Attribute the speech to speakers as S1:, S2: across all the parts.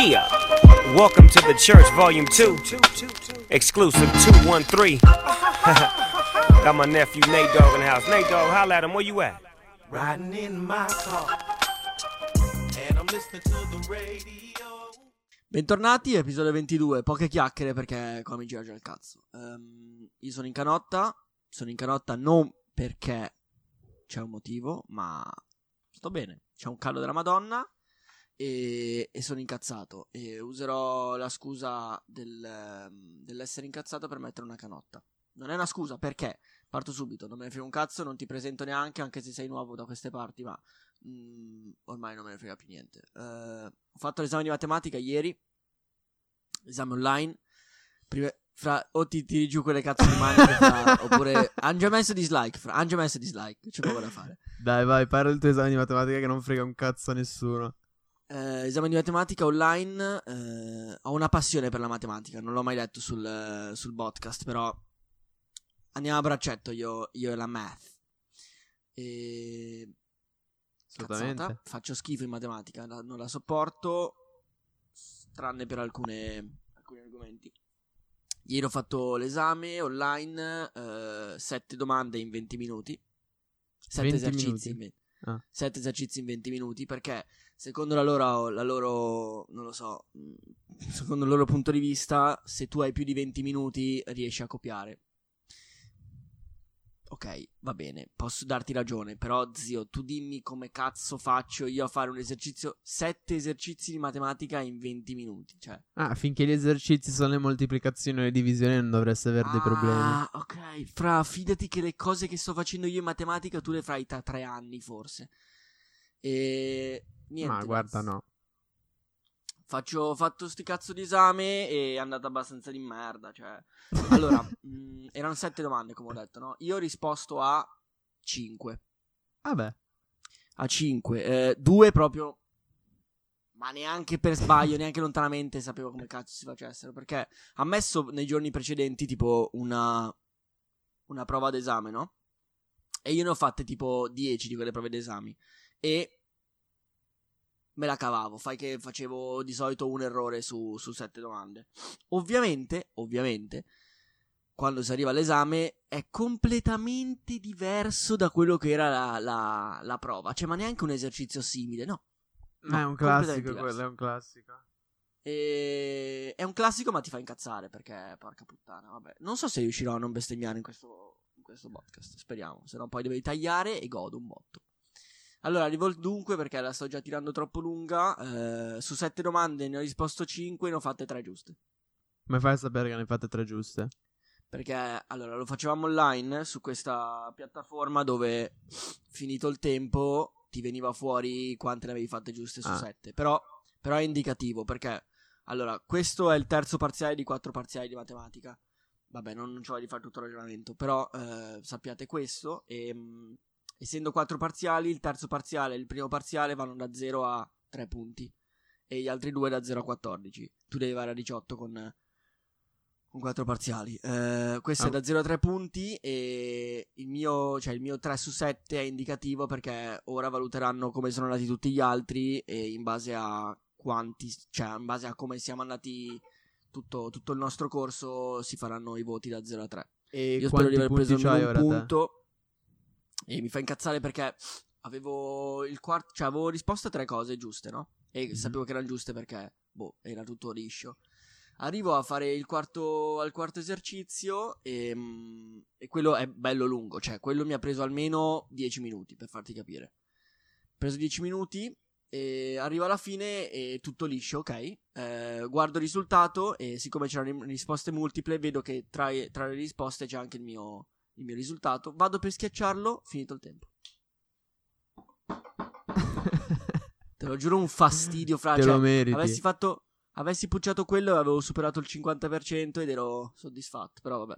S1: Yeah. Welcome to the church, volume 2. Exclusive 213. Got my nephew Nate Dogg in the house. Nate Dogg, holla at him. Where you at?
S2: Riding in my car. And I'm listening to the radio.
S3: Bentornati, episodio 22, poche chiacchiere perché qua mi gira già il cazzo. Ehm, io sono in canotta, sono in canotta non perché c'è un motivo, ma sto bene. C'è un caldo della Madonna e, e sono incazzato e userò la scusa del, ehm, dell'essere incazzato per mettere una canotta. Non è una scusa perché parto subito, non me ne frega un cazzo, non ti presento neanche anche se sei nuovo da queste parti, ma mm, ormai non me ne frega più niente. Eh, ho fatto l'esame di matematica ieri, esame online. Prima, fra, o ti tiri giù quelle cazzo di maniche, fra, oppure hanno già messo dislike. Fra, hanno già messo dislike, c'è poco da fare.
S4: Dai, vai, parla del tuo esame di matematica che non frega un cazzo a nessuno.
S3: Eh, esame di matematica online. eh, ho una passione per la matematica. Non l'ho mai detto sul, sul podcast. Però andiamo a braccetto io, io e la math. E...
S4: Assolutamente.
S3: cazzata, Faccio schifo in matematica. la- non la sopporto. Tranne per alcune, alcuni argomenti. Ieri ho fatto l'esame online. eh, sette domande in 20 minuti. Sette
S4: 20
S3: esercizi in
S4: minuti?
S3: 20
S4: Ah.
S3: sette esercizi in 20 minuti perché secondo la loro, la loro non lo so mh, secondo il loro punto di vista se tu hai più di 20 minuti riesci a copiare ok va bene posso darti ragione però zio tu dimmi come cazzo faccio io a fare un esercizio sette esercizi di matematica in 20 minuti cioè
S4: Ah, finché gli esercizi sono le moltiplicazioni e le divisioni non dovresti avere dei problemi.
S3: Ah, ok. Fra, fidati che le cose che sto facendo io in matematica tu le fai tra tre anni, forse. E. Niente.
S4: Ma guarda, no.
S3: Faccio, ho fatto sti cazzo di esame e è andata abbastanza di merda. Cioè. Allora, mh, erano sette domande, come ho detto, no? Io ho risposto a cinque.
S4: Vabbè.
S3: A cinque. Eh, due proprio. Ma neanche per sbaglio, neanche lontanamente sapevo come cazzo si facessero. Perché ha messo nei giorni precedenti, tipo, una. Una prova d'esame, no? E io ne ho fatte tipo 10 di quelle prove d'esame. E. Me la cavavo. Fai che facevo di solito un errore su, su sette domande. Ovviamente, ovviamente. Quando si arriva all'esame è completamente diverso da quello che era la, la, la prova. Cioè, ma neanche un esercizio simile, no. No,
S4: Ma è un classico quello, è un classico.
S3: E... È un classico, ma ti fa incazzare perché, porca puttana, vabbè. Non so se riuscirò a non bestemmiare in questo, in questo podcast. Speriamo. Se no, poi devi tagliare e godo un botto. Allora, arrivo dunque perché la sto già tirando troppo lunga. eh, su sette domande ne ho risposto 5 e ne ho fatte tre giuste.
S4: Come fai a sapere che ne hai fatte tre giuste?
S3: Perché allora lo facevamo online su questa piattaforma dove finito il tempo ti veniva fuori quante ne avevi fatte giuste su
S4: Ah.
S3: 7. Però, però è indicativo perché allora questo è il terzo parziale di quattro parziali di matematica. Vabbè, non, non ci voglio di fare tutto il ragionamento, però eh, sappiate questo. E, mh, essendo quattro parziali, il terzo parziale e il primo parziale vanno da 0 a 3 punti e gli altri due da 0 a 14. Tu devi arrivare a 18 con, con 4 parziali. Eh, questo
S4: Ah.
S3: è da 0 a 3 punti e il mio, cioè il mio 3 su 7 è indicativo perché ora valuteranno come sono andati tutti gli altri e in base a quanti, cioè in base a come siamo andati tutto, tutto il nostro corso si faranno i voti da 0 a 3.
S4: E
S3: Io spero di aver preso un
S4: ora te?
S3: E mi fa incazzare perché avevo il quarto. Cioè, avevo risposto a tre cose giuste, no? E
S4: Mhm.
S3: sapevo che erano giuste perché, boh, era tutto liscio. Arrivo a fare il quarto, al quarto esercizio e, mm, e quello è bello lungo. Cioè, quello mi ha preso almeno 10 minuti per farti capire. Ho preso 10 minuti e arrivo alla fine e tutto liscio, ok? Eh, guardo il risultato e siccome c'erano risposte multiple, vedo che tra, tra le risposte c'è anche il mio, il mio risultato. Vado per schiacciarlo, finito il tempo. Te lo giuro, un fastidio fra.
S4: Te
S3: cioè,
S4: lo meriti.
S3: Avessi fatto. Avessi pucciato quello e avevo superato il 50% ed ero soddisfatto. Però vabbè.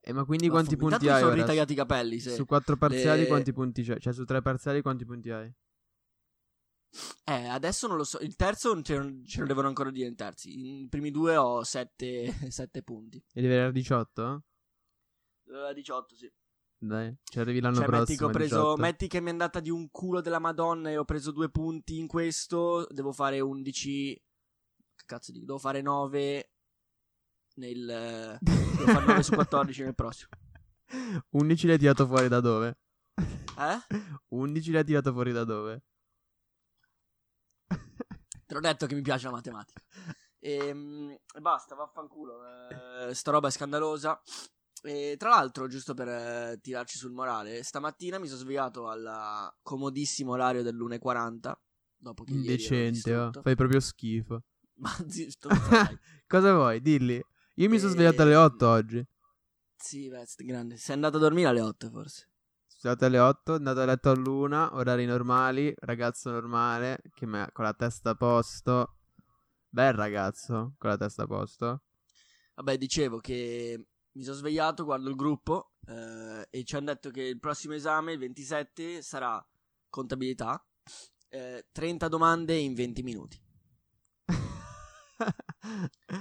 S4: E ma quindi quanti
S3: Vaffanculo.
S4: punti
S3: Intanto mi
S4: hai
S3: sono
S4: ora?
S3: ritagliati i capelli.
S4: Su quattro parziali
S3: le-
S4: quanti punti c'hai? Cioè su tre parziali quanti punti hai?
S3: Eh, adesso non lo so. Il terzo ce lo devono ancora dire in terzi. I primi due ho 7 punti.
S4: E devi avere 18?
S3: Eh, 18, sì.
S4: Dai, ci arrivi l'anno
S3: Cioè, metti che
S4: prossimo.
S3: ho preso.
S4: 18.
S3: Metti che mi è andata di un culo della Madonna e ho preso due punti in questo. Devo fare 11. che cazzo dico? Devo fare 9 nel... devo fare 9 su 14 nel prossimo.
S4: 11 li hai tirato fuori da dove?
S3: Eh?
S4: 11 li hai tirato fuori da dove?
S3: Te l'ho detto che mi piace la matematica. E, e basta, vaffanculo. Eh, sta roba è scandalosa. E tra l'altro, giusto per eh, tirarci sul morale, stamattina mi sono svegliato al comodissimo orario dell'1.40. Dopo che
S4: Indecente, oh. fai proprio schifo.
S3: Ma zitto.
S4: Cosa vuoi? Dilli. Io mi sono svegliato alle
S3: Ehm,
S4: 8 oggi.
S3: Sì, Vest, grande. Sei andato a dormire alle 8 forse.
S4: Svegliato alle 8, andato a letto all'una, orari normali, ragazzo normale, che me- con la testa a posto. Bel ragazzo, con la testa a posto.
S3: Vabbè, dicevo che mi sono svegliato, guardo il gruppo eh, e ci hanno detto che il prossimo esame, il 27, sarà contabilità. eh, 30 domande in 20 minuti.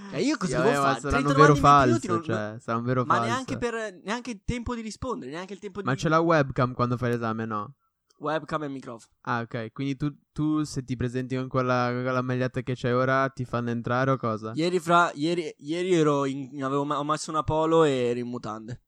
S3: Cioè, io cosa
S4: Sì,
S3: devo
S4: ma
S3: fare?
S4: Saranno
S3: 30
S4: vero
S3: domande in 20 minuti
S4: falso,
S3: non-
S4: cioè, sarà un vero
S3: Ma
S4: falso.
S3: neanche, per, neanche il tempo di rispondere, neanche il tempo
S4: Ma
S3: di
S4: c'è la webcam quando fai l'esame, no?
S3: Webcam e microfono.
S4: Ah, ok. Quindi tu, tu se ti presenti con quella, con quella maglietta che c'hai ora, ti fanno entrare o cosa?
S3: Ieri, fra, ieri, ieri ero in, avevo ma- ho messo una polo e ero in mutande.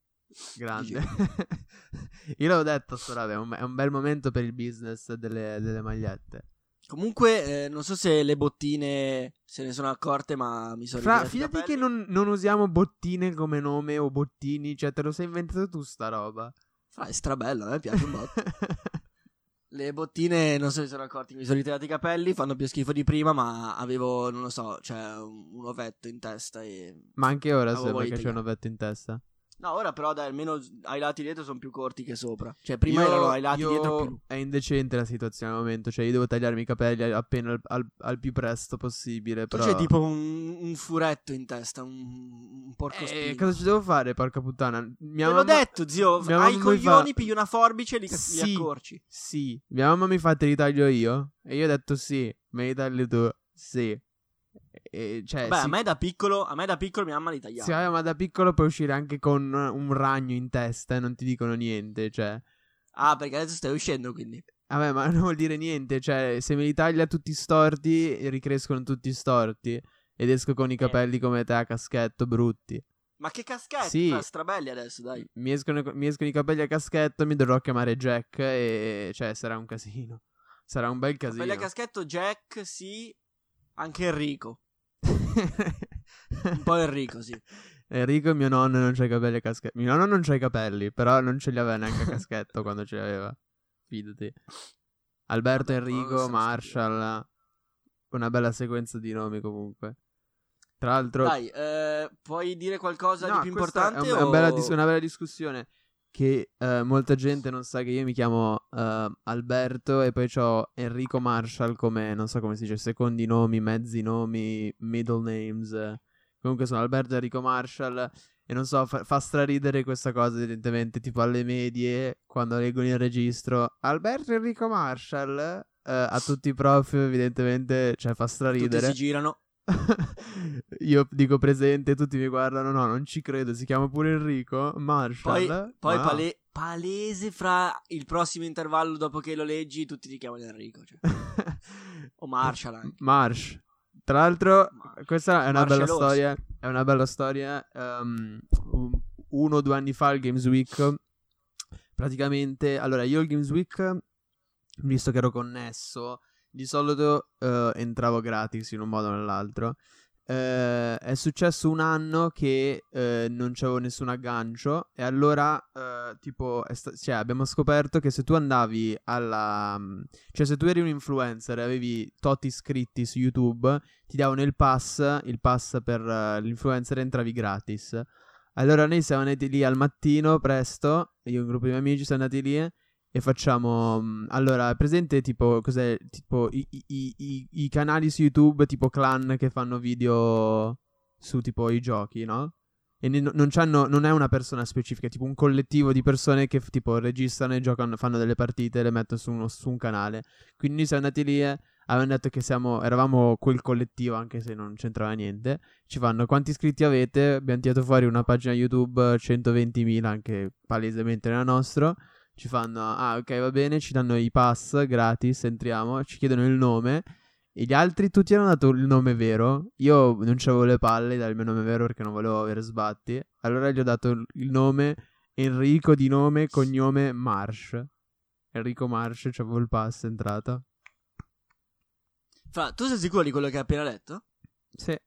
S4: Grande. Io l'avevo detto, raga, è un, è un bel momento per il business delle, delle magliette.
S3: Comunque, eh, non so se le bottine se ne sono accorte, ma mi sono
S4: Fra, fidati che non, non usiamo bottine come nome o bottini, cioè te lo sei inventato tu sta roba.
S3: Fra, è strabello, a me piace un botto. Le bottine non so se sono accorti mi sono ritirati i capelli, fanno più schifo di prima, ma avevo, non lo so, cioè un, un ovetto in testa e...
S4: Ma anche ora sembra che c'è un ovetto in testa.
S3: No, ora però dai, almeno ai lati dietro sono più corti che sopra. Cioè prima
S4: Io-
S3: erano ai lati dietro più...
S4: È indecente la situazione al momento, cioè io devo tagliarmi i capelli appena al, al- al più presto possibile,
S3: Tu
S4: però...
S3: c'hai tipo un, un furetto in testa, un, un porco
S4: Eh, cosa ci devo fare, porca puttana? Mia
S3: Te l'ho
S4: mamma-
S3: detto, zio,
S4: mia
S3: hai i
S4: mi fa-
S3: coglioni, pigli una forbice e li, li
S4: Sì.
S3: accorci.
S4: Sì, mia mamma mi fa te li taglio io? E io ho detto sì, me li tagli tu? Sì. E, cioè,
S3: Beh,
S4: sì,
S3: a me da piccolo, a me da piccolo mia mamma li tagliava.
S4: sì, vabbè, ma da piccolo puoi uscire anche con un ragno in testa e non ti dicono niente, cioè...
S3: Ah, perché adesso stai uscendo quindi.
S4: Vabbè, ma non vuol dire niente, cioè, se me li taglia tutti storti, ricrescono tutti storti. Ed esco con i capelli come te a caschetto, brutti.
S3: Ma che caschetti,
S4: Sì.
S3: fa strabelli adesso, dai.
S4: Mi escono, mi escono i capelli a caschetto, mi dovrò chiamare Jack e... Cioè, sarà un casino. Sarà un bel casino.
S3: Capelli a caschetto, Jack, sì. Anche Enrico. Un po' Enrico, sì.
S4: Enrico, mio nonno, non c'ha i capelli a caschetto. Mio nonno non c'ha i capelli, però non ce li aveva neanche a caschetto quando ce li aveva. Fidati. Alberto,
S3: Vabbè,
S4: Enrico, Marshall. Una bella sequenza di nomi comunque. Tra l'altro...
S3: Dai, eh, puoi dire qualcosa
S4: No,
S3: di più importante?
S4: È, un- è
S3: o...
S4: una, bella dis- una bella discussione che eh, molta gente non sa che io mi chiamo eh, Alberto e poi ho Enrico Marshall come, non so come si dice, secondi nomi, mezzi nomi, middle names. Comunque sono Alberto Enrico Marshall e non so, fa, fa straridere questa cosa evidentemente, tipo alle medie, quando leggono il registro, Alberto Enrico Marshall, eh, a tutti i prof evidentemente, cioè fa
S3: Tutti
S4: straridere.
S3: si girano.
S4: Io dico presente, tutti mi guardano. No, non ci credo. Si chiama pure Enrico
S3: Poi,
S4: Marshall.
S3: poi
S4: Ma-
S3: pale- palese fra il prossimo intervallo dopo che lo leggi, tutti ti chiamano Enrico. Cioè. O Marshall anche.
S4: Marsh. Tra l'altro,
S3: Marsh.
S4: questa è una bella storia. È una bella storia. un- uno o due anni fa al Games Week. Praticamente, allora, io al Games Week, visto che ero connesso, di solito eh, entravo gratis in un modo o nell'altro. Eh, è successo un anno che eh, non c'avevo nessun aggancio e allora eh, tipo sta- cioè, abbiamo scoperto che se tu andavi alla cioè se tu eri un influencer e avevi tot iscritti su YouTube ti davano il pass il pass per eh, l'influencer e entravi gratis allora noi siamo andati lì al mattino presto io e un gruppo di miei amici siamo andati lì e facciamo mh, allora presente tipo cos'è tipo i, i- i- i- canali su YouTube tipo clan che fanno video su tipo i giochi no? e ne- non, non è una persona specifica è tipo un collettivo di persone che tipo registrano e giocano fanno delle partite e le mettono su, uno- su un canale. Quindi noi siamo andati lì e avevano detto che siamo, eravamo quel collettivo anche se non c'entrava niente. Ci fanno quanti iscritti avete? Abbiamo tirato fuori una pagina YouTube 120.000 anche palesemente nella nostra ci fanno, ah ok va bene, ci danno i pass gratis, entriamo, ci chiedono il nome E gli altri tutti hanno dato il nome vero. Io non c'avevo le palle dal mio nome vero perché non volevo avere sbatti. Allora gli ho dato il nome Enrico di nome, cognome Marsh. Enrico Marsh, c'avevo il pass entrata.
S3: Fra, tu sei sicuro di quello che hai appena detto?
S4: Sì.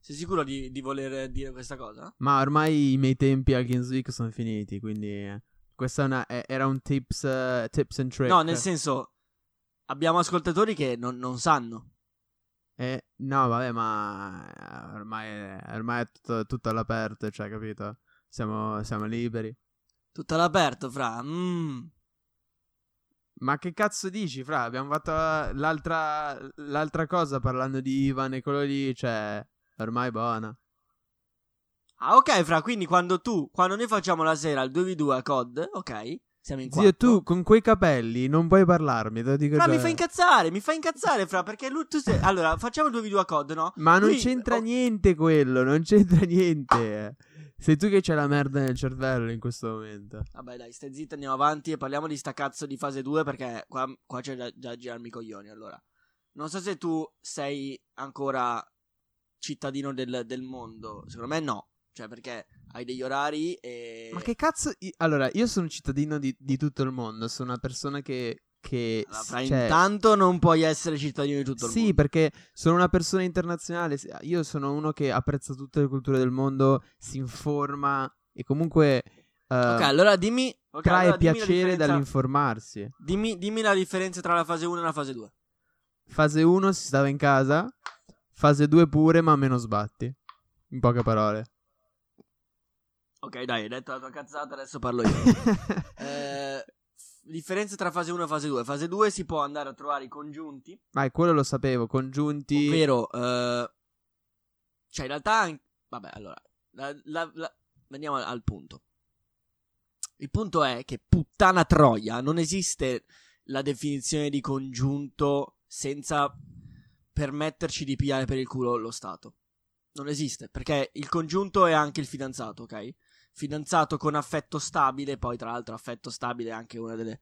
S3: Sei sicuro di, di voler dire questa cosa?
S4: Ma ormai i miei tempi al Games Week sono finiti, quindi eh, è- era un tips, eh, tips and trick.
S3: No, nel senso, abbiamo ascoltatori che non, non sanno.
S4: Eh, no, vabbè, ma eh, ormai, è- ormai è tutto, tutto all'aperto, cioè, capito? Siamo, siamo liberi.
S3: Tutto all'aperto, fra. Mm.
S4: Ma che cazzo dici, fra? Abbiamo fatto l'altra, l'altra cosa parlando di Ivan e quello lì, cioè, ormai buona.
S3: Ah, ok, fra, quindi quando tu, quando noi facciamo la sera il 2v2 a COD, ok, siamo in
S4: Zio,
S3: quattro.
S4: tu con quei capelli non puoi parlarmi, te lo dico
S3: Fra,
S4: già.
S3: mi fa incazzare, mi fa incazzare, fra, perché lui, tu sei... Allora, facciamo il 2v2 a COD, no?
S4: Ma non
S3: Lui-
S4: c'entra
S3: oh,
S4: niente quello, non c'entra niente. Sei tu che c'hai la merda nel cervello in questo momento.
S3: Vabbè, dai, stai zitto, andiamo avanti e parliamo di sta cazzo di fase 2 perché qua, qua c'è da, da girarmi i coglioni, allora. Non so se tu sei ancora cittadino del, del mondo, secondo me no. Cioè, perché hai degli orari e...
S4: Ma che cazzo... Allora, io sono un cittadino di, di tutto il mondo, sono una persona che... che
S3: Allora,
S4: cioè,
S3: intanto non puoi essere cittadino di tutto il
S4: Sì,
S3: mondo.
S4: perché sono una persona internazionale. Io sono uno che apprezza tutte le culture del mondo, si informa e comunque eh,
S3: Ok, allora dimmi... ok,
S4: trae
S3: allora dimmi
S4: piacere dall'informarsi.
S3: Dimmi, dimmi la differenza tra la fase 1 e la fase 2.
S4: Fase 1 si stava in casa, fase 2 pure, ma meno sbatti. In poche parole.
S3: Ok, dai, hai detto la tua cazzata, adesso parlo io. Eh, differenza tra fase 1 e fase 2. Fase 2 si può andare a trovare i congiunti,
S4: Ma quello lo sapevo, congiunti.
S3: ovvero, eh, cioè in realtà, vabbè, allora, la- la- la- andiamo al, al punto. Il punto è che puttana troia, non esiste la definizione di congiunto senza permetterci di pigliare per il culo lo Stato. Non esiste, perché il congiunto è anche il fidanzato, ok? Fidanzato con affetto stabile, poi tra l'altro affetto stabile è anche una delle,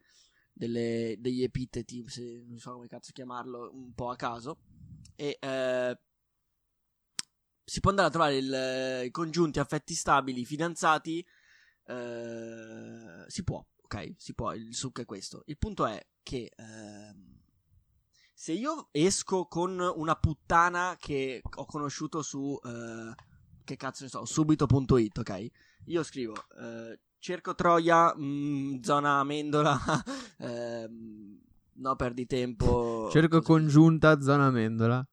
S3: delle- degli epiteti, se non so come cazzo chiamarlo, un po' a caso. E eh, si può andare a trovare il- i congiunti affetti stabili, fidanzati, eh, si può, ok? Si può, il succo è questo. Il punto è che ehm, se io esco con una puttana che ho conosciuto su, eh, che cazzo ne so, subito.it, ok? Io scrivo, eh, cerco Troia, mm, zona amendola, ehm, no perdi tempo.
S4: Cerco
S3: così.
S4: congiunta zona amendola.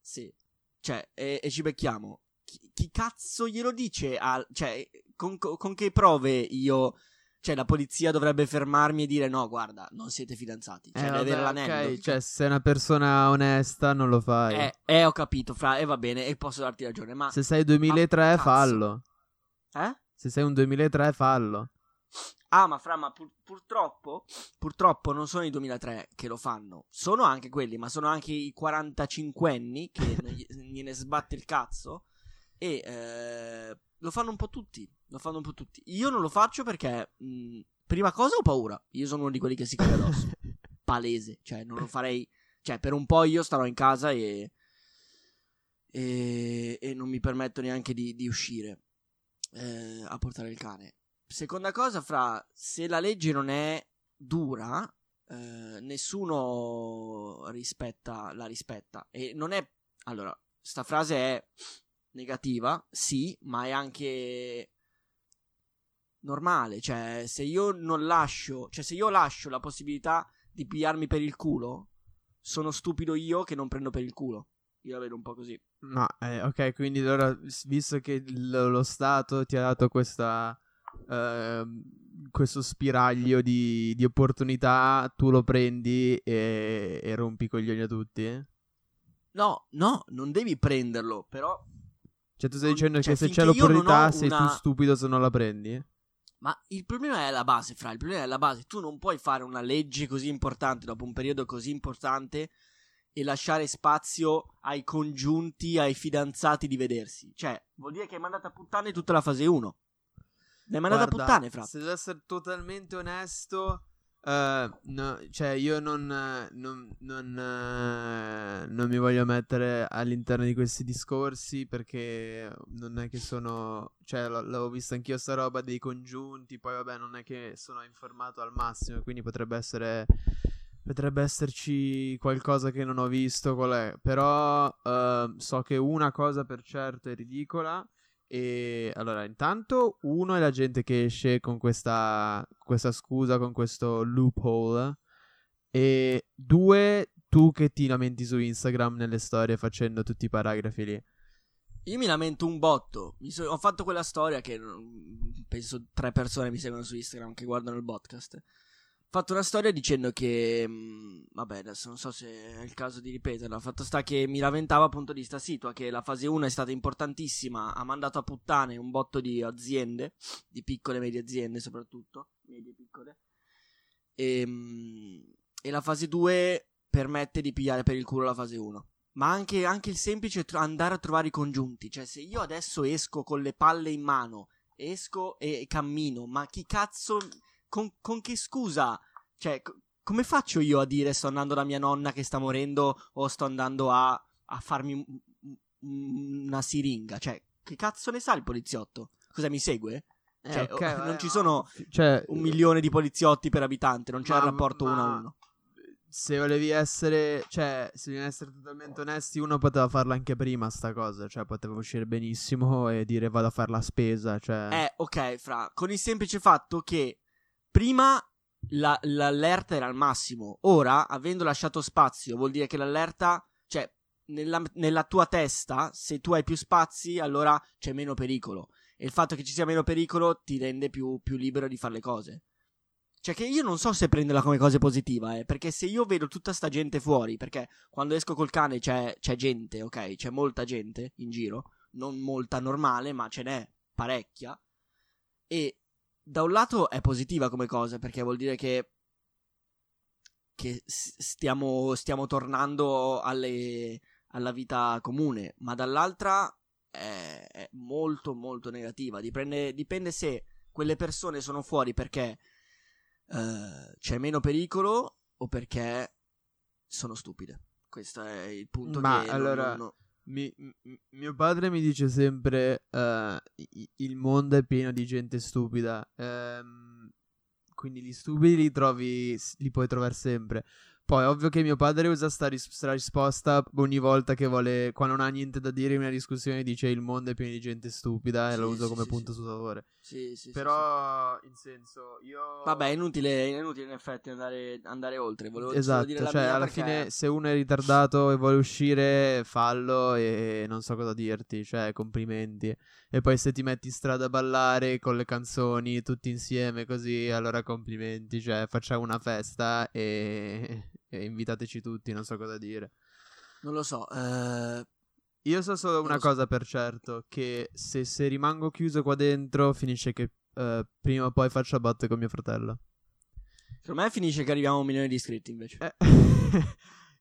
S3: Sì. Cioè, e, e ci becchiamo. Chi, chi cazzo glielo dice? al- cioè, con, con che prove io. Cioè, la polizia dovrebbe fermarmi e dire: No, guarda, non siete fidanzati. Cioè,
S4: Eh,
S3: deve avere
S4: vabbè,
S3: l'anello.
S4: ok, cioè, se sei una persona onesta non lo fai.
S3: eh, eh, ho capito, fra, e va bene, e posso darti ragione. Ma.
S4: Se sei 2003
S3: cazzo.
S4: fallo.
S3: Eh?
S4: Se sei un 2003 fallo.
S3: Ah, ma fra, ma pur- purtroppo, purtroppo non sono i 2003 che lo fanno. Sono anche quelli, ma sono anche i 45enni che non gli- gliene sbatte il cazzo. E eh, lo fanno un po' tutti. Lo fanno un po' tutti. Io non lo faccio perché, mh, prima cosa, ho paura. Io sono uno di quelli che si cade addosso. Palese, cioè, non lo farei. Cioè, per un po' io starò in casa e. E, e non mi permetto neanche di, di uscire eh, a portare il cane. Seconda cosa, fra se la legge non è dura, eh, nessuno rispetta, la rispetta. E non è. Allora, sta frase è negativa, sì, ma è anche normale. Cioè, se io non lascio, cioè, se io lascio la possibilità di pigliarmi per il culo, sono stupido io che non prendo per il culo. Io la vedo un po' così.
S4: No, eh, ok, quindi allora, visto che l- lo Stato ti ha dato questa, ehm, questo spiraglio di, di opportunità, tu lo prendi e, e rompi i coglioni a tutti? eh?
S3: No, no, non devi prenderlo, però
S4: Cioè, tu stai
S3: Non-
S4: dicendo
S3: cioè,
S4: che se c'è l'opportunità sei tu
S3: una-
S4: stupido se non la prendi?
S3: Ma il problema è la base, fra. Il problema è la base. Tu non puoi fare una legge così importante dopo un periodo così importante e lasciare spazio ai congiunti, ai fidanzati di vedersi. Cioè, vuol dire che hai mandato a puttane tutta la fase 1. L'hai mandata a puttane, fra.
S4: Se devo essere totalmente onesto, Eh, no, cioè io non, eh, non, non, eh, non mi voglio mettere all'interno di questi discorsi perché non è che sono, cioè l- l'avevo vista anch'io sta roba dei congiunti, poi vabbè non è che sono informato al massimo, quindi potrebbe essere, potrebbe esserci qualcosa che non ho visto, qual è, però eh, so che una cosa per certo è ridicola e allora, intanto, uno è la gente che esce con questa, questa scusa, con questo loophole. E due, tu che ti lamenti su Instagram nelle storie facendo tutti i paragrafi lì.
S3: Io mi lamento un botto. So- ho fatto quella storia che mm, penso tre persone mi seguono su Instagram che guardano il podcast. Fatto una storia dicendo che. mh, vabbè, adesso non so se è il caso di ripeterla. Fatto sta che mi lamentavo appunto di sta situa. Che la fase 1 è stata importantissima. Ha mandato a puttane un botto di aziende. Di piccole e medie aziende, soprattutto. Medie piccole. E, mh, e la fase 2 permette di pigliare per il culo la fase 1. Ma anche, anche il semplice tro- andare a trovare i congiunti. Cioè, se io adesso esco con le palle in mano, esco e cammino, ma chi cazzo. Con, con che scusa? Cioè, co- come faccio io a dire sto andando da mia nonna che sta morendo o sto andando a, a farmi un- un- una siringa? Cioè, che cazzo ne sa il poliziotto? Cosa mi segue? Cioè,
S4: ok,
S3: oh, non ci sono
S4: cioè,
S3: un milione di poliziotti per abitante, non c'è
S4: Ma-
S3: il rapporto
S4: ma-
S3: uno a uno.
S4: Se volevi essere, cioè, se volevi essere totalmente onesti, uno poteva farla anche prima sta cosa, cioè poteva uscire benissimo e dire vado a fare la spesa, cioè...
S3: Eh, ok, fra, con il semplice fatto che prima la- l'allerta era al massimo, ora, avendo lasciato spazio, vuol dire che l'allerta, cioè, nella, nella tua testa, se tu hai più spazi, allora c'è meno pericolo. E il fatto che ci sia meno pericolo ti rende più, più libero di fare le cose. Cioè, che io non so se prenderla come cosa positiva, eh, perché se io vedo tutta sta gente fuori, perché quando esco col cane c'è, c'è gente, ok? C'è molta gente in giro, non molta normale, ma ce n'è parecchia. E da un lato è positiva come cosa, perché vuol dire che, che stiamo, stiamo tornando alle- alla vita comune, ma dall'altra è, è molto molto negativa. Dipende, dipende se quelle persone sono fuori perché eh, c'è meno pericolo o perché sono stupide. Questo è il punto
S4: Ma
S3: che non-
S4: allora-
S3: non-
S4: Mi- mio padre mi dice sempre i- il mondo è pieno di gente stupida. ehm, quindi gli stupidi li trovi, li puoi trovare sempre. Poi, ovvio che mio padre usa sta, ris- sta risposta ogni volta che vuole, quando non ha niente da dire in una discussione, dice il mondo è pieno di gente stupida e
S3: Sì,
S4: lo uso
S3: sì,
S4: come
S3: sì,
S4: punto
S3: sì.
S4: su favore.
S3: Sì, sì.
S4: Però, in senso, io...
S3: Vabbè, è inutile, è inutile in effetti andare, andare oltre. Volevo
S4: Esatto,
S3: dire la
S4: cioè alla
S3: perché-
S4: fine se uno è ritardato e vuole uscire, fallo e non so cosa dirti, cioè complimenti. E poi se ti metti in strada a ballare con le canzoni tutti insieme così, allora complimenti, cioè facciamo una festa e invitateci tutti, non so cosa dire.
S3: Non lo so. eh,
S4: Io so solo
S3: Non
S4: una
S3: lo so.
S4: cosa per certo, che se, se rimango chiuso qua dentro finisce che eh, prima o poi faccio a botte con mio fratello.
S3: secondo me finisce che arriviamo a un milione di iscritti invece.
S4: Eh.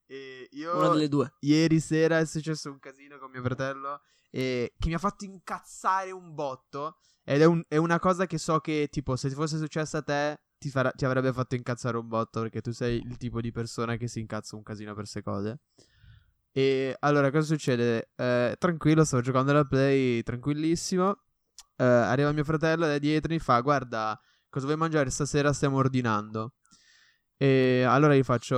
S4: e io...
S3: Una delle due.
S4: Ieri sera è successo un casino con mio fratello e che mi ha fatto incazzare un botto. Ed è, un- è una cosa che so che, tipo, se fosse successa a te, ti, farà- ti avrebbe fatto incazzare un botto. Perché tu sei il tipo di persona che si incazza un casino per queste cose. E allora, cosa succede? Eh, tranquillo, stavo giocando alla play, tranquillissimo. Eh, arriva mio fratello da dietro mi fa: Guarda, cosa vuoi mangiare stasera? Stiamo ordinando. E allora gli faccio: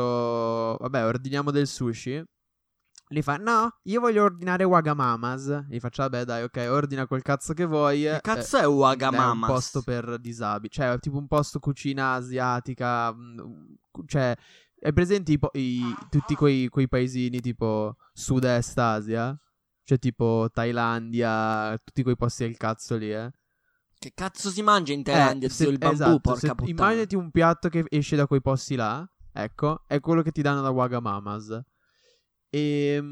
S4: Vabbè, ordiniamo del sushi. Gli fa: No, io voglio ordinare Wagamamas. Gli faccio: Vabbè, dai, ok, ordina quel cazzo che vuoi.
S3: Che
S4: Eh,
S3: cazzo è
S4: è un
S3: Wagamamas?
S4: posto per disabili. Cioè, è tipo un posto cucina asiatica. mm, Cioè, è presente i i- tutti quei, quei paesini tipo sud-est Asia? Cioè, tipo Thailandia, tutti quei posti del cazzo lì, eh.
S3: Che cazzo si mangia in Thailandia?
S4: Eh, se-
S3: il bambù,
S4: esatto,
S3: porca
S4: se-
S3: puttana.
S4: Immaginati un piatto che esce da quei posti là. Ecco, è quello che ti danno da Wagamamas. E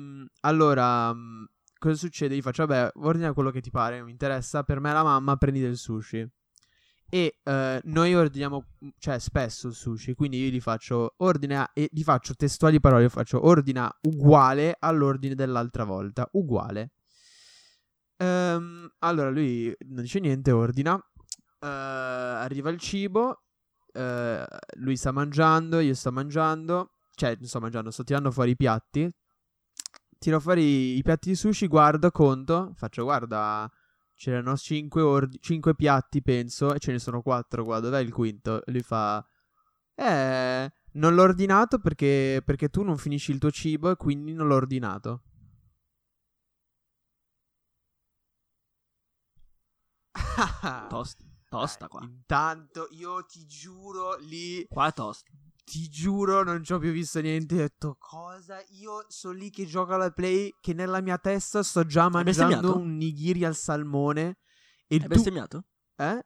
S4: allora, mm, cosa succede? Gli faccio, vabbè, ordina quello che ti pare, mi interessa. Per me la mamma prendi del sushi. E eh, noi ordiniamo, cioè, spesso il sushi. Quindi io gli faccio ordina e gli faccio testuali parole. Io faccio ordina uguale all'ordine dell'altra volta. Uguale. Ehm, allora lui non dice niente, ordina. Eh, arriva il cibo. eh, lui sta mangiando, io sto mangiando, cioè non sto mangiando, sto tirando fuori i piatti. Tiro fuori i piatti di sushi, guardo, conto, faccio guarda, c'erano 5 piatti penso e ce ne sono 4 qua, dov'è il quinto? E lui fa, eh, non l'ho ordinato perché, perché tu non finisci il tuo cibo e quindi non l'ho ordinato.
S3: Tosta, tosta qua.
S4: Intanto io ti giuro lì
S3: Qua è tosta.
S4: Ti giuro, non ci ho più visto niente. Ho detto, cosa? Io sono lì che gioco alla play. Che nella mia testa sto già mangiando un nigiri al salmone. E
S3: Hai
S4: tu...
S3: bestemmiato?
S4: Eh?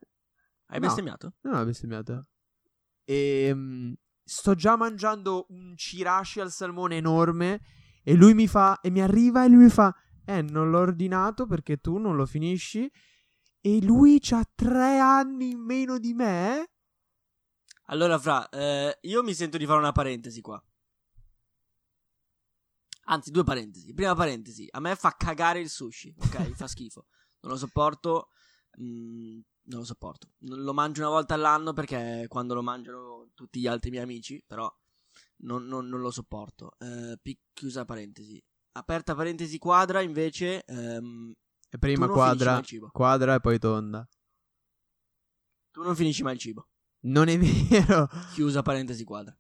S3: Hai
S4: No.
S3: bestemmiato?
S4: Non ho bestemmiato. E sto già mangiando un chirashi al salmone enorme. E lui mi fa. E mi arriva e lui mi fa. Eh, non l'ho ordinato perché tu non lo finisci. E lui c'ha tre anni in meno di me.
S3: Allora, Fra, eh, io mi sento di fare una parentesi qua. Anzi, due parentesi. Prima parentesi, a me fa cagare il sushi, ok? fa schifo. Non lo sopporto. mm, non lo sopporto. Non- Lo mangio una volta all'anno perché quando lo mangiano tutti gli altri miei amici, però non, non- non lo sopporto. Eh, chiusa parentesi. Aperta parentesi quadra, invece, ehm,
S4: E prima quadra, quadra e poi tonda.
S3: Tu non finisci mai il cibo.
S4: Non è vero.
S3: Chiusa parentesi quadra.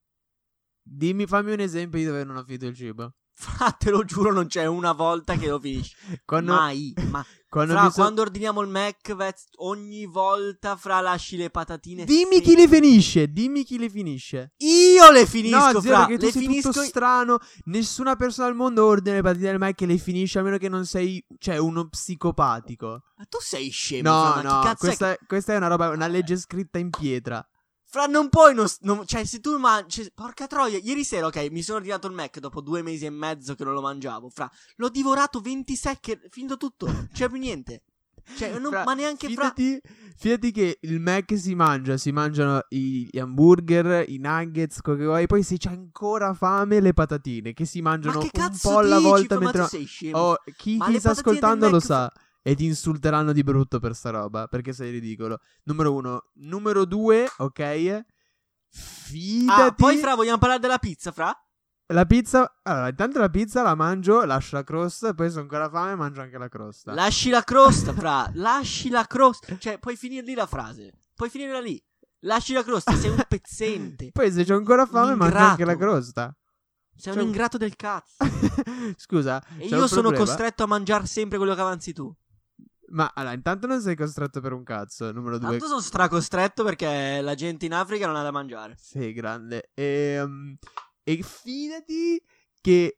S4: Dimmi, fammi un esempio di dove non ho finito il cibo.
S3: Fra, te lo giuro, non c'è una volta che lo finisci.
S4: Quando,
S3: Mai. Ma
S4: quando
S3: fra,
S4: so-
S3: quando ordiniamo il Mac, ogni volta fra lasci le patatine.
S4: Dimmi
S3: secche.
S4: chi le finisce. Dimmi chi le finisce.
S3: Io le finisco,
S4: no, zio,
S3: fra.
S4: perché tu
S3: Le
S4: sei
S3: finisco.
S4: tutto strano. Nessuna persona al mondo ordina le patatine del Mac e le finisce, a meno che non sei, cioè, uno psicopatico.
S3: Ma tu sei scemo.
S4: No,
S3: fra,
S4: no,
S3: cazzo è
S4: questa, questa è una roba, una legge scritta in pietra.
S3: Fra, non puoi. non- non- cioè, se tu mangi. porca troia. Ieri sera, ok, mi sono ordinato il Mac dopo due mesi e mezzo che non lo mangiavo. Fra, l'ho divorato 20 secche. Finito tutto. Non c'è più niente. Cioè, non-
S4: Fra,
S3: ma neanche fra.
S4: fidati, fidati che il Mac si mangia, si mangiano i- gli hamburger, i nuggets, quello che vuoi, poi se c'è ancora fame le patatine che si
S3: Ma
S4: mangiano
S3: che
S4: un po' alla
S3: dici,
S4: volta
S3: ma
S4: mentre
S3: tu sei scemo.
S4: Oh, chi,
S3: Ma
S4: chi sta ascoltando lo
S3: Mac-
S4: sa e ti insulteranno di brutto per sta roba, perché sei ridicolo. Numero uno, numero due, ok? Fidati.
S3: Ah, poi fra, vogliamo parlare della pizza, fra?
S4: La pizza, allora, intanto la pizza la mangio, lascio la crosta e poi se ho ancora fame mangio anche la crosta.
S3: Lasci la crosta, fra. Lasci la crosta. Cioè, puoi finire lì la frase. Puoi finirla lì. Lasci la crosta, sei un pezzente.
S4: Poi se c'ho ancora fame mangio anche la crosta.
S3: Sei
S4: Cioè-
S3: un ingrato del cazzo.
S4: Scusa,
S3: E io sono costretto a mangiare sempre quello che avanzi tu.
S4: Ma allora, intanto non sei costretto per un cazzo. Numero due,
S3: Tanto sono stracostretto perché la gente in Africa non ha da mangiare.
S4: sei grande. Ehm, E, fidati che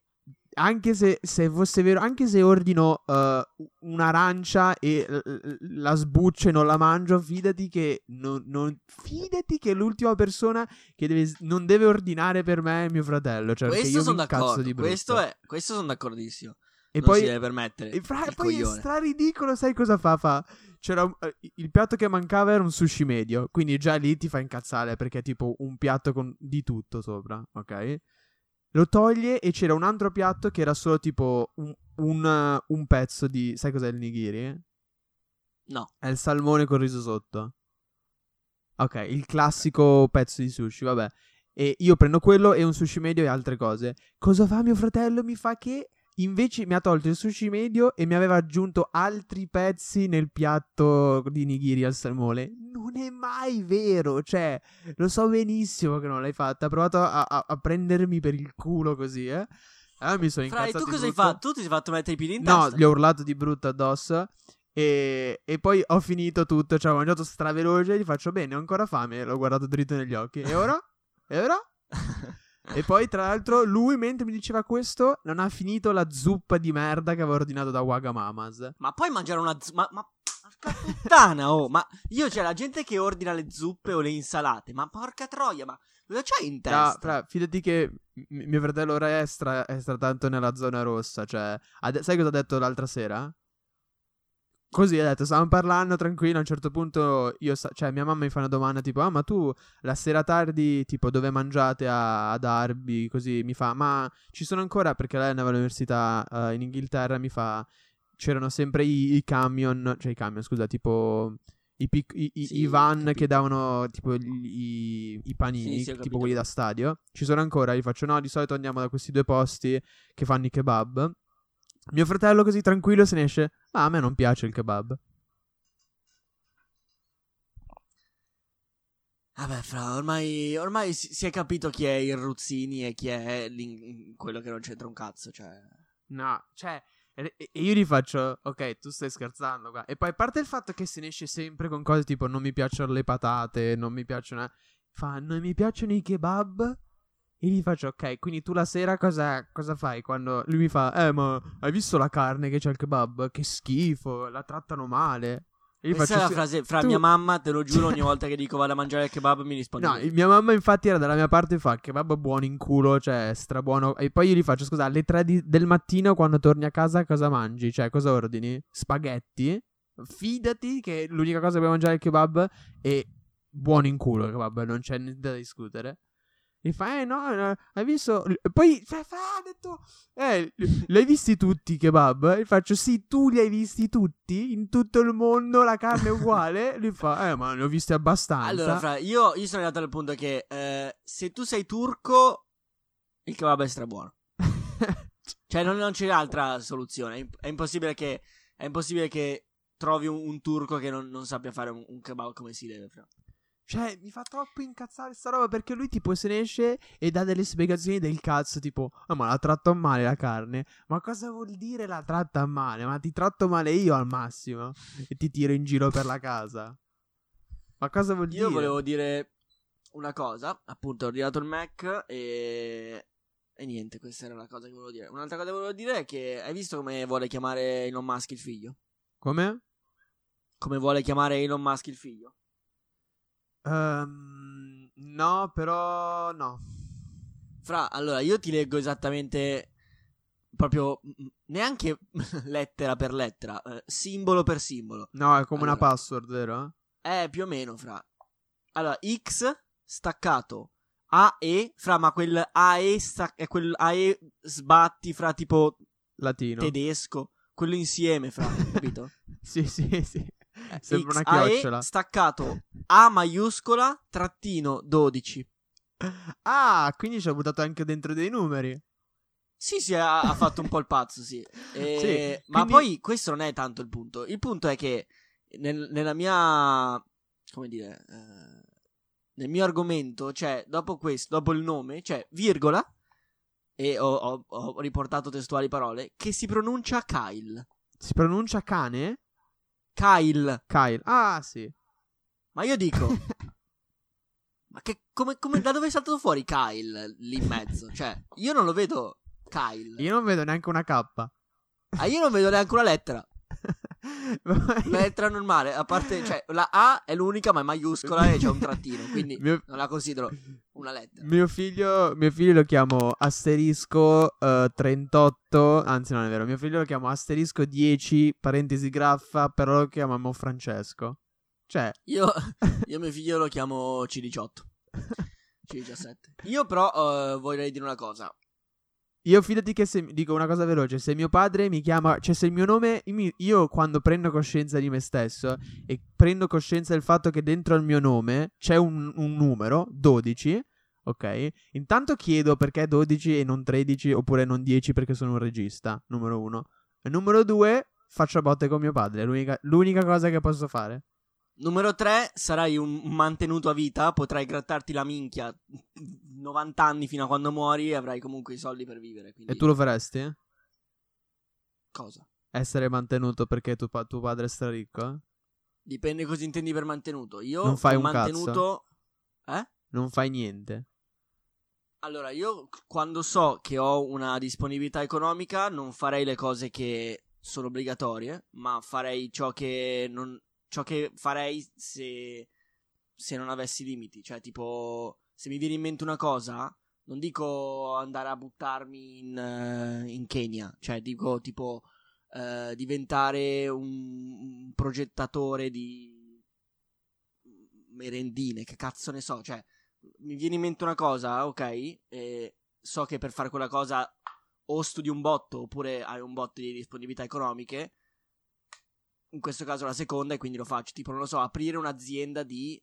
S4: anche se, se fosse vero, anche se ordino eh, un'arancia e l- l- la sbuccio e non la mangio, fidati che non, non- fidati che l'ultima persona che deve, non deve ordinare per me è mio fratello. Cioè,
S3: questo sono d'accordo. Questo, è, questo sono d'accordissimo.
S4: E
S3: non
S4: poi,
S3: si deve permettere.
S4: e fra- poi è
S3: coglione.
S4: stra ridicolo, sai cosa fa? Fa. C'era un- eh, il piatto che mancava era un sushi medio, quindi già lì ti fa incazzare perché è tipo un piatto con di tutto sopra, ok? Lo toglie e c'era un altro piatto che era solo tipo un, un, un pezzo di... Sai cos'è il nigiri?
S3: No.
S4: È il salmone con riso sotto. Ok, il classico pezzo di sushi, vabbè. E io prendo quello e un sushi medio e altre cose. Cosa fa mio fratello? Mi fa che invece mi ha tolto il sushi medio e mi aveva aggiunto altri pezzi nel piatto di nigiri al salmone. Non è mai vero, cioè, lo so benissimo che non l'hai fatta. Ha provato a, a- a prendermi per il culo così, eh. Allora mi sono
S3: Fra, e
S4: incazzato
S3: tu
S4: di
S3: cosa hai fatto? Tu ti sei fatto mettere i piedi in
S4: No,
S3: testa?
S4: gli ho urlato di brutto addosso. E, e poi ho finito tutto. Cioè, ho mangiato straveloce. Gli faccio bene, ho ancora fame. L'ho guardato dritto negli occhi. E ora? E ora? E poi, tra l'altro, lui mentre mi diceva questo, non ha finito la zuppa di merda che aveva ordinato da Wagamamas.
S3: Ma poi mangiare una z- ma, ma porca puttana, oh, ma io c'è la gente che ordina le zuppe o le insalate, ma porca troia, ma cosa c'hai in
S4: No,
S3: testa?
S4: fra, fidati che m- mio fratello ora è stra, è stra tanto nella zona rossa. Cioè, ha de- sai cosa ha detto l'altra sera? Così ha detto, stavamo parlando tranquillo. A un certo punto, io, sa- cioè, mia mamma mi fa una domanda tipo: Ah, ma tu la sera tardi, tipo, dove mangiate a, ad Arby? Così mi fa, ma ci sono ancora perché lei andava all'università eh, in Inghilterra. Mi fa, c'erano sempre i, i camion, cioè i camion, scusa, tipo I, pic- i,
S3: Sì,
S4: i van che davano tipo i, i panini,
S3: Sì, sì,
S4: tipo quelli da stadio. Ci sono ancora, gli faccio no, di solito andiamo da questi due posti che fanno i kebab. Mio fratello così tranquillo se ne esce, ah, a me non piace il kebab.
S3: Vabbè, fra, ormai, ormai si, si è capito chi è il Ruzzini e chi è quello che non c'entra un cazzo, cioè...
S4: No, cioè, e e io gli faccio, ok, tu stai scherzando qua. E poi a parte il fatto che se ne esce sempre con cose tipo non mi piacciono le patate, non mi piacciono... Fa, non mi piacciono i kebab? E gli faccio, ok, quindi tu la sera cosa, cosa fai quando... Lui mi fa, eh, ma hai visto la carne che c'è al kebab? Che schifo, la trattano male. E gli
S3: Questa è la
S4: "Sì,
S3: frase, fra
S4: tu-
S3: mia mamma, te lo giuro, ogni volta che dico vado a mangiare il kebab mi risponde
S4: No, mia mamma infatti era dalla mia parte e fa kebab buono in culo, cioè strabuono. E poi io gli faccio, scusa, alle 3 di- del mattino quando torni a casa cosa mangi? Cioè, cosa ordini? Spaghetti? Fidati che l'unica cosa che puoi mangiare è il kebab e buono in culo il kebab, non c'è niente da discutere. E fa, eh no, no, hai visto? Poi fa, fa, ha detto, eh, li hai visti tutti i kebab? E faccio, sì, tu li hai visti tutti? In tutto il mondo la carne è uguale? Lui fa, eh, ma ne ho visti abbastanza.
S3: Allora, fra, io, io sono arrivato al punto che eh, se tu sei turco, il kebab è strabuono. Cioè, non, non c'è altra soluzione. È, imp- è impossibile che, è impossibile che trovi un, un turco che non, non sappia fare un, un kebab come si deve, fra.
S4: Cioè, mi fa troppo incazzare sta roba perché lui tipo se ne esce e dà delle spiegazioni del cazzo, tipo, ah ma la tratto male la carne. Ma cosa vuol dire la tratta male? Ma ti tratto male io al massimo e ti tiro in giro per la casa. Ma cosa vuol dire?
S3: Io volevo dire una cosa, appunto, ho ordinato il Mac e... E niente, questa era la cosa che volevo dire. Un'altra cosa che volevo dire è che hai visto come vuole chiamare Elon Musk il figlio?
S4: Come?
S3: Come vuole chiamare Elon Musk il figlio?
S4: Ehm, no, però no.
S3: Fra, allora, io ti leggo esattamente proprio neanche lettera per lettera, eh, simbolo per simbolo.
S4: No, è come una
S3: Allora.
S4: password, vero?
S3: Eh, più o meno, fra. Allora, X staccato AE, fra, ma quel AE sta- è quel AE sbatti fra tipo
S4: Latino.
S3: tedesco, quello insieme, fra, capito?
S4: Sì, sì, sì.
S3: Eh,
S4: Sembra una chiocciola.
S3: staccato A maiuscola trattino 12.
S4: Ah, quindi ci ha buttato anche dentro dei numeri.
S3: Sì, sì, ha, ha fatto un po' il pazzo, sì. E-
S4: Sì,
S3: Ma
S4: quindi-
S3: poi questo non è tanto il punto. Il punto è che nel- nella mia... come dire... eh, nel mio argomento, cioè, dopo questo, dopo il nome, c'è virgola, e ho, ho- ho riportato testuali parole, che si pronuncia Kyle.
S4: Si pronuncia cane?
S3: Kyle.
S4: Kyle. Ah, sì.
S3: Ma io dico... ma che... Come, come- da dove è saltato fuori Kyle lì in mezzo? Cioè, io non lo vedo Kyle.
S4: Io non vedo neanche una K.
S3: Ah, io non vedo neanche una lettera. Una lettera normale, a parte, cioè, la A è l'unica, ma è maiuscola e c'è un trattino, quindi
S4: Mio-
S3: non la considero una lettera.
S4: Mio figlio, mio figlio lo chiamo asterisco eh, 38, anzi non è vero, mio figlio lo chiamo asterisco 10, parentesi graffa, però lo chiamiamo Francesco. Cioè,
S3: Io, io mio figlio lo chiamo C18, C17. Io però eh, vorrei dire una cosa.
S4: Io fidati che se, dico una cosa veloce, se mio padre mi chiama, cioè se il mio nome, io, quando prendo coscienza di me stesso e prendo coscienza del fatto che dentro al mio nome c'è un, un numero, 12, ok? Intanto chiedo perché 12 e non 13 oppure non 10 perché sono un regista, numero uno. E numero due, faccio botte con mio padre, l'unica, l'unica cosa che posso fare.
S3: Numero 3, sarai un mantenuto a vita, potrai grattarti la minchia 90 anni fino a quando muori e avrai comunque i soldi per vivere. Quindi...
S4: E tu lo faresti?
S3: Cosa?
S4: Essere mantenuto perché tu pa- tuo padre è straricco?
S3: Dipende cosa intendi per mantenuto. Io
S4: Non fai un cazzo.
S3: mantenuto... Eh?
S4: Non fai niente.
S3: Allora, io quando so che ho una disponibilità economica non farei le cose che sono obbligatorie, ma farei ciò che non ciò che farei se se non avessi limiti, cioè tipo se mi viene in mente una cosa, non dico andare a buttarmi in, eh, in Kenya, cioè dico tipo eh, diventare un, un progettatore di merendine, che cazzo ne so, cioè mi viene in mente una cosa, ok, e so che per fare quella cosa o studi un botto oppure hai un botto di disponibilità economiche, in questo caso la seconda e quindi lo faccio. Tipo, non lo so, aprire un'azienda di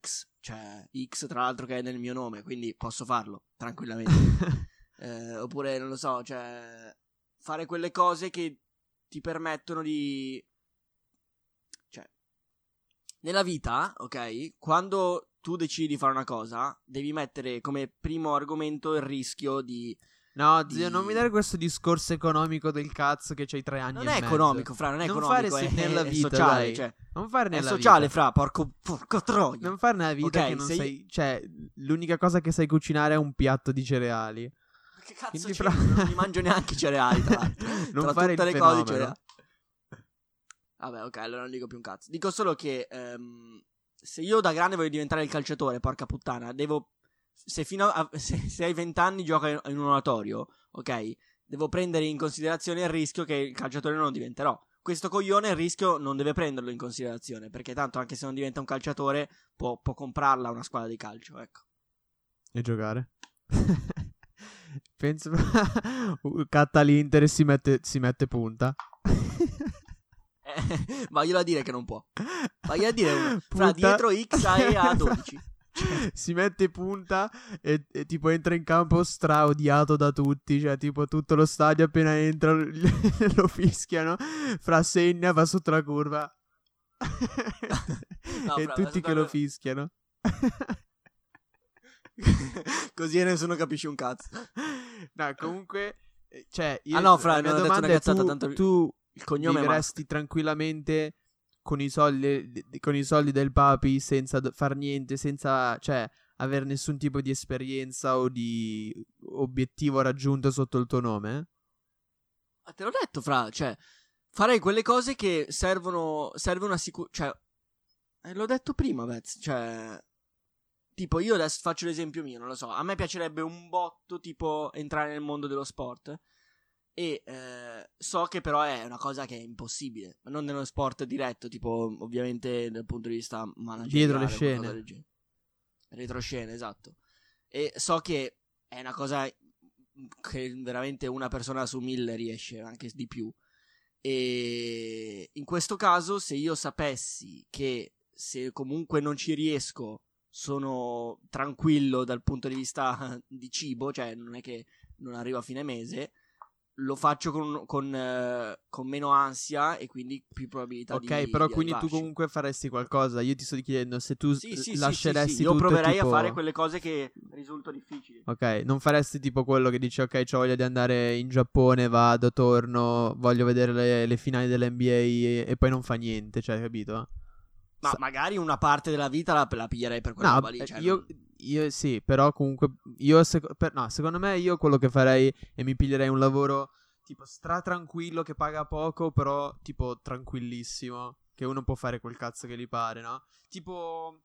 S3: X, cioè X tra l'altro che è nel mio nome, quindi posso farlo tranquillamente. Eh, oppure, non lo so, cioè fare quelle cose che ti permettono di... Cioè, nella vita, ok, quando tu decidi di fare una cosa, devi mettere come primo argomento il rischio di...
S4: No,
S3: di-
S4: zio, non mi dare questo discorso economico del cazzo che c'hai tre anni
S3: Non
S4: e
S3: è
S4: mezzo.
S3: economico, fra, non è
S4: Non
S3: economico,
S4: fare
S3: è,
S4: nella
S3: è
S4: vita,
S3: sociale,
S4: dai.
S3: cioè,
S4: Non fare
S3: è
S4: nella
S3: sociale,
S4: vita.
S3: fra, porco, porco troia.
S4: Non fare nella vita
S3: Ok,
S4: che non
S3: se
S4: sai... Cioè, l'unica cosa che sai cucinare è un piatto di cereali.
S3: Che cazzo
S4: Quindi
S3: c'è?
S4: fra-
S3: Non mi mangio neanche i cereali, tra l'altro.
S4: Non
S3: tra
S4: fare
S3: tutte
S4: il
S3: le cose
S4: fenomeno.
S3: cereali. Vabbè, ok, allora non dico più un cazzo. Dico solo che ehm, se io da grande voglio diventare il calciatore, porca puttana, devo se fino a se, se hai 20 anni gioca in, in un oratorio, ok? Devo prendere in considerazione il rischio che il calciatore non lo diventerò. Questo coglione il rischio non deve prenderlo in considerazione, perché tanto anche se non diventa un calciatore può, può comprarla una squadra di calcio, ecco.
S4: E giocare. Penso... Catta l'Inter e si mette, si mette punta.
S3: Eh, a dire che non può. Vaglielo a dire. Fra dietro X e A 12.
S4: Si mette punta e, e tipo entra in campo straodiato da tutti. Cioè, tipo tutto lo stadio appena entra lo fischiano. Fra segna, va sotto la curva.
S3: No,
S4: e
S3: fra, va
S4: tutti che lo fischiano.
S3: Così nessuno capisce un cazzo.
S4: No, comunque. eh, Cioè, io,
S3: Ah, no, Fra,
S4: la mia domanda è
S3: cazzata,
S4: tu,
S3: tanto-
S4: tu
S3: Il cognome
S4: vivresti tranquillamente con i soldi, con i soldi del papi senza far niente, senza cioè, avere nessun tipo di esperienza o di obiettivo raggiunto sotto il tuo nome?
S3: Ma te l'ho detto, Fra, cioè, farei quelle cose che servono, serve una sicurezza, cioè, eh, l'ho detto prima, Vez, cioè, tipo, io adesso faccio l'esempio mio, non lo so, a me piacerebbe un botto, tipo, entrare nel mondo dello sport, e eh, so che però è una cosa che è impossibile, ma non nello sport diretto, tipo, ovviamente dal punto di vista manageriale.
S4: Dietro le scene.
S3: Retroscene, esatto. E so che è una cosa che veramente una persona su mille riesce, anche di più. E in questo caso, se io sapessi che se comunque non ci riesco, sono tranquillo dal punto di vista di cibo, cioè non è che non arrivo a fine mese, lo faccio con, con, eh, con meno ansia e quindi più probabilità di
S4: Ok, però
S3: di
S4: quindi tu comunque faresti qualcosa. Io ti sto chiedendo se tu
S3: Sì, sì, sì, sì,
S4: lasceresti
S3: sì, Io proverei
S4: tipo-
S3: a fare quelle cose che risultano difficili.
S4: Ok, non faresti tipo quello che dici, ok, ho voglia di andare in Giappone, vado, torno, voglio vedere le, le finali dell'NBA e, e poi non fa niente, cioè, capito?
S3: Ma
S4: Sa-
S3: magari una parte della vita la, la piglierei per quella
S4: No,
S3: roba lì.
S4: eh,
S3: cioè,
S4: io,
S3: non-
S4: io sì, però comunque, io seco- per- no, secondo me io quello che farei è mi piglierei un lavoro tipo stra tranquillo che paga poco, però tipo tranquillissimo, che uno può fare quel cazzo che gli pare, no? Tipo,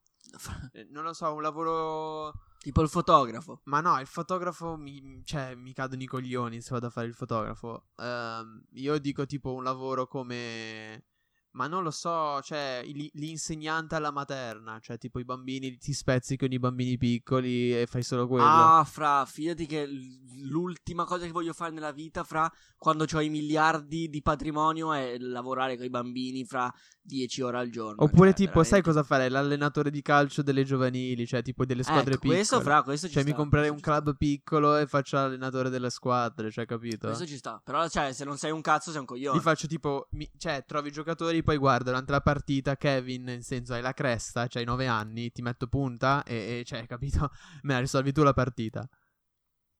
S4: eh, non lo so, un lavoro...
S3: Tipo il fotografo.
S4: Ma no, il fotografo mi, cioè, mi cadono i coglioni se vado a fare il fotografo. Ehm, io dico tipo un lavoro come... Ma non lo so, cioè l'insegnante alla materna, cioè tipo i bambini, ti spezzi con i bambini piccoli e fai solo quello.
S3: Ah, fra, fidati che l'ultima cosa che voglio fare nella vita, fra, quando ho i miliardi di patrimonio è lavorare con i bambini, fra 10 ore al giorno.
S4: Oppure
S3: cioè,
S4: tipo, sai
S3: veramente.
S4: cosa farei? L'allenatore di calcio delle giovanili, cioè tipo delle squadre
S3: Ecco,
S4: piccole.
S3: questo, fra, questo ci
S4: Cioè mi
S3: sta,
S4: comprerei un
S3: questo ci sta.
S4: club piccolo e faccio l'allenatore delle squadre, cioè capito?
S3: Questo ci sta. Però, cioè, se non sei un cazzo, sei un coglione.
S4: Li faccio tipo, mi- cioè, trovi i giocatori, poi guarda durante la partita, Kevin, nel senso, hai la cresta, cioè hai 9 anni, ti metto punta e, e, cioè, capito? Me la risolvi tu la partita.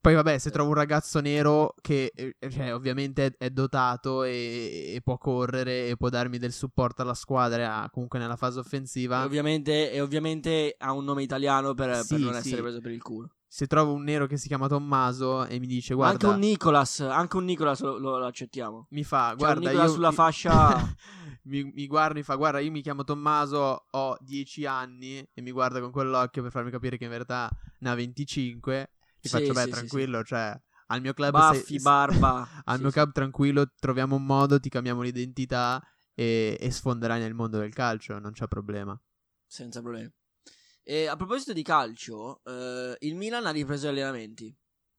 S4: Poi vabbè, se trovo un ragazzo nero che, eh, cioè, ovviamente è, dotato e, e può correre e può darmi del supporto alla squadra, comunque nella fase
S3: E
S4: offensiva.
S3: ovviamente, e ovviamente ha un nome italiano per, per
S4: Sì,
S3: non
S4: sì.
S3: essere preso per il culo.
S4: Se trovo un nero che si chiama Tommaso e mi dice, guarda,
S3: Anche un Nicolas, anche un Nicolas lo, lo- accettiamo.
S4: mi fa,
S3: un
S4: guarda,
S3: Nicola
S4: io...
S3: sulla fascia-
S4: mi, mi guarda, mi fa, guarda, io mi chiamo Tommaso, ho 10 anni e mi guarda con quell'occhio per farmi capire che in verità ne ha 25. Ti
S3: Sì,
S4: faccio, beh,
S3: sì, sì,
S4: tranquillo, cioè, al mio club...
S3: Baffi,
S4: se-
S3: barba.
S4: al
S3: Sì,
S4: mio
S3: sì.
S4: club tranquillo troviamo un modo, ti cambiamo l'identità e, e sfonderai nel mondo del calcio, non c'è problema.
S3: Senza problemi. E a proposito di calcio, eh, il Milan ha ripreso gli allenamenti.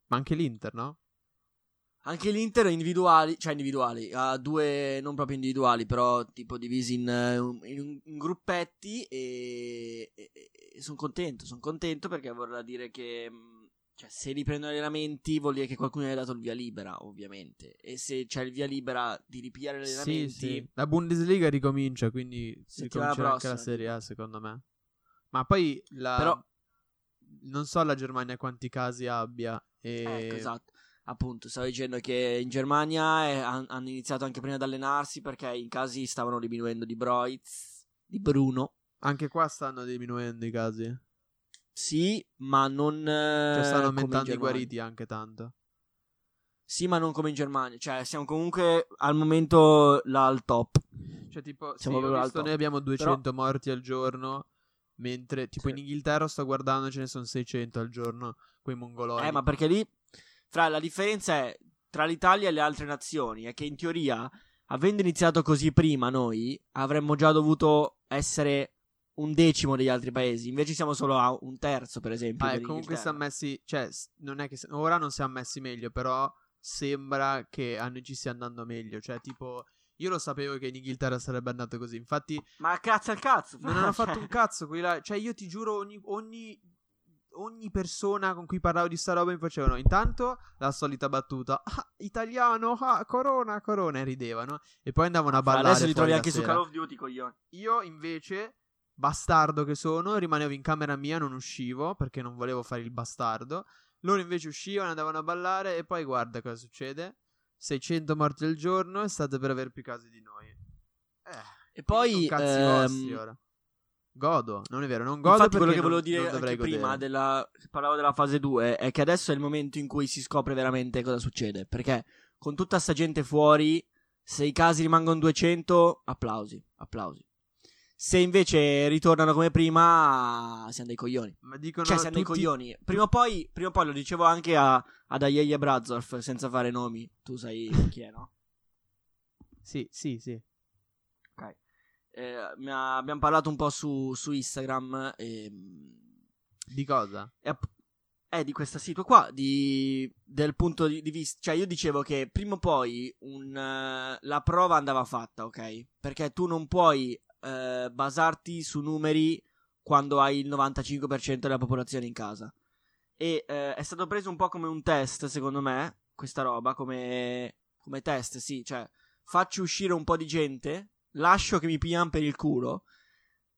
S4: Ma anche l'Inter, no?
S3: Anche l'Inter individuali, cioè individuali, ha due, non proprio individuali, però tipo divisi in, in- in gruppetti e, sono contento, sono contento perché vorrà dire che mh, cioè, se riprendono gli allenamenti vuol dire che qualcuno gli ha dato il via libera, ovviamente. E se c'è il via libera di ripigliare gli
S4: Sì,
S3: allenamenti,
S4: sì. La Bundesliga ricomincia, quindi si ricomincerà anche la Serie A, secondo me. Ma poi la...
S3: Però-
S4: non so la Germania quanti casi abbia. E...
S3: Ecco, esatto. Appunto, stavo dicendo che in Germania eh, han- hanno iniziato anche prima ad allenarsi perché in casi stavano diminuendo di Broitz, di Bruno.
S4: Anche qua stanno diminuendo i casi.
S3: Sì, ma non.
S4: Cioè
S3: eh,
S4: stanno aumentando i guariti anche tanto.
S3: Sì, ma non come in Germania. Cioè, siamo comunque al momento là al top.
S4: Cioè, tipo, sì,
S3: Siamo proprio
S4: visto, noi abbiamo 200 morti al giorno. Mentre, tipo,
S3: Sì.
S4: in Inghilterra sto guardando, ce ne sono 600 al giorno. Quei mongoloni.
S3: Eh, ma perché lì. Fra la differenza è tra l'Italia e le altre nazioni è che in teoria, avendo iniziato così prima noi, avremmo già dovuto essere un decimo degli altri paesi. Invece siamo solo a un terzo, per esempio.
S4: Ah, comunque siamo messi. Cioè, non è che. Ora non siamo messi meglio, però sembra che a noi ci stia andando meglio. Cioè, tipo. Io lo sapevo che in Inghilterra sarebbe andato così. Infatti,
S3: Ma cazzo al cazzo!
S4: non hanno
S3: Cioè,
S4: fatto un cazzo quelli là. Cioè, io ti giuro, ogni, ogni, ogni persona con cui parlavo di sta roba mi facevano intanto la solita battuta: ah, italiano, ah, corona, corona. E ridevano. E poi andavano a ballare.
S3: Adesso li trovi anche su
S4: sera.
S3: Call of Duty, coglioni.
S4: Io invece, bastardo che sono, rimanevo in camera mia, non uscivo perché non volevo fare il bastardo. Loro invece uscivano, andavano a ballare e poi guarda cosa succede. 600 morti al giorno e state per avere più casi di noi. Eh,
S3: E poi.
S4: cazzi
S3: ehm,
S4: vostri ora. Godo, non è vero, non godo
S3: Infatti, quello che volevo
S4: non-
S3: dire
S4: non
S3: anche prima, della, parlavo della fase 2, è che adesso è il momento in cui si scopre veramente cosa succede. Perché con tutta sta gente fuori, se i casi rimangono 200, applausi, applausi. Se invece ritornano come prima, siamo dei coglioni.
S4: Ma dicono
S3: Cioè, siamo dei
S4: tutti-
S3: coglioni. Prima o poi, prima o poi lo dicevo anche a, ad Ayeye Brazorf, senza fare nomi. Tu sai chi è, no?
S4: Sì, sì, sì.
S3: Ok. Eh, abbiamo parlato un po' su, su Instagram. E,
S4: Di cosa?
S3: è, app- è di questa situa qua, di, del punto di, di vista, cioè io dicevo che prima o poi un, eh, la prova andava fatta, ok? Perché tu non puoi eh, basarti su numeri quando hai il 95% della popolazione in casa. E eh, è stato preso un po' come un test, secondo me, questa roba, come, come test, sì, cioè faccio uscire un po' di gente, lascio che mi pigliano per il culo,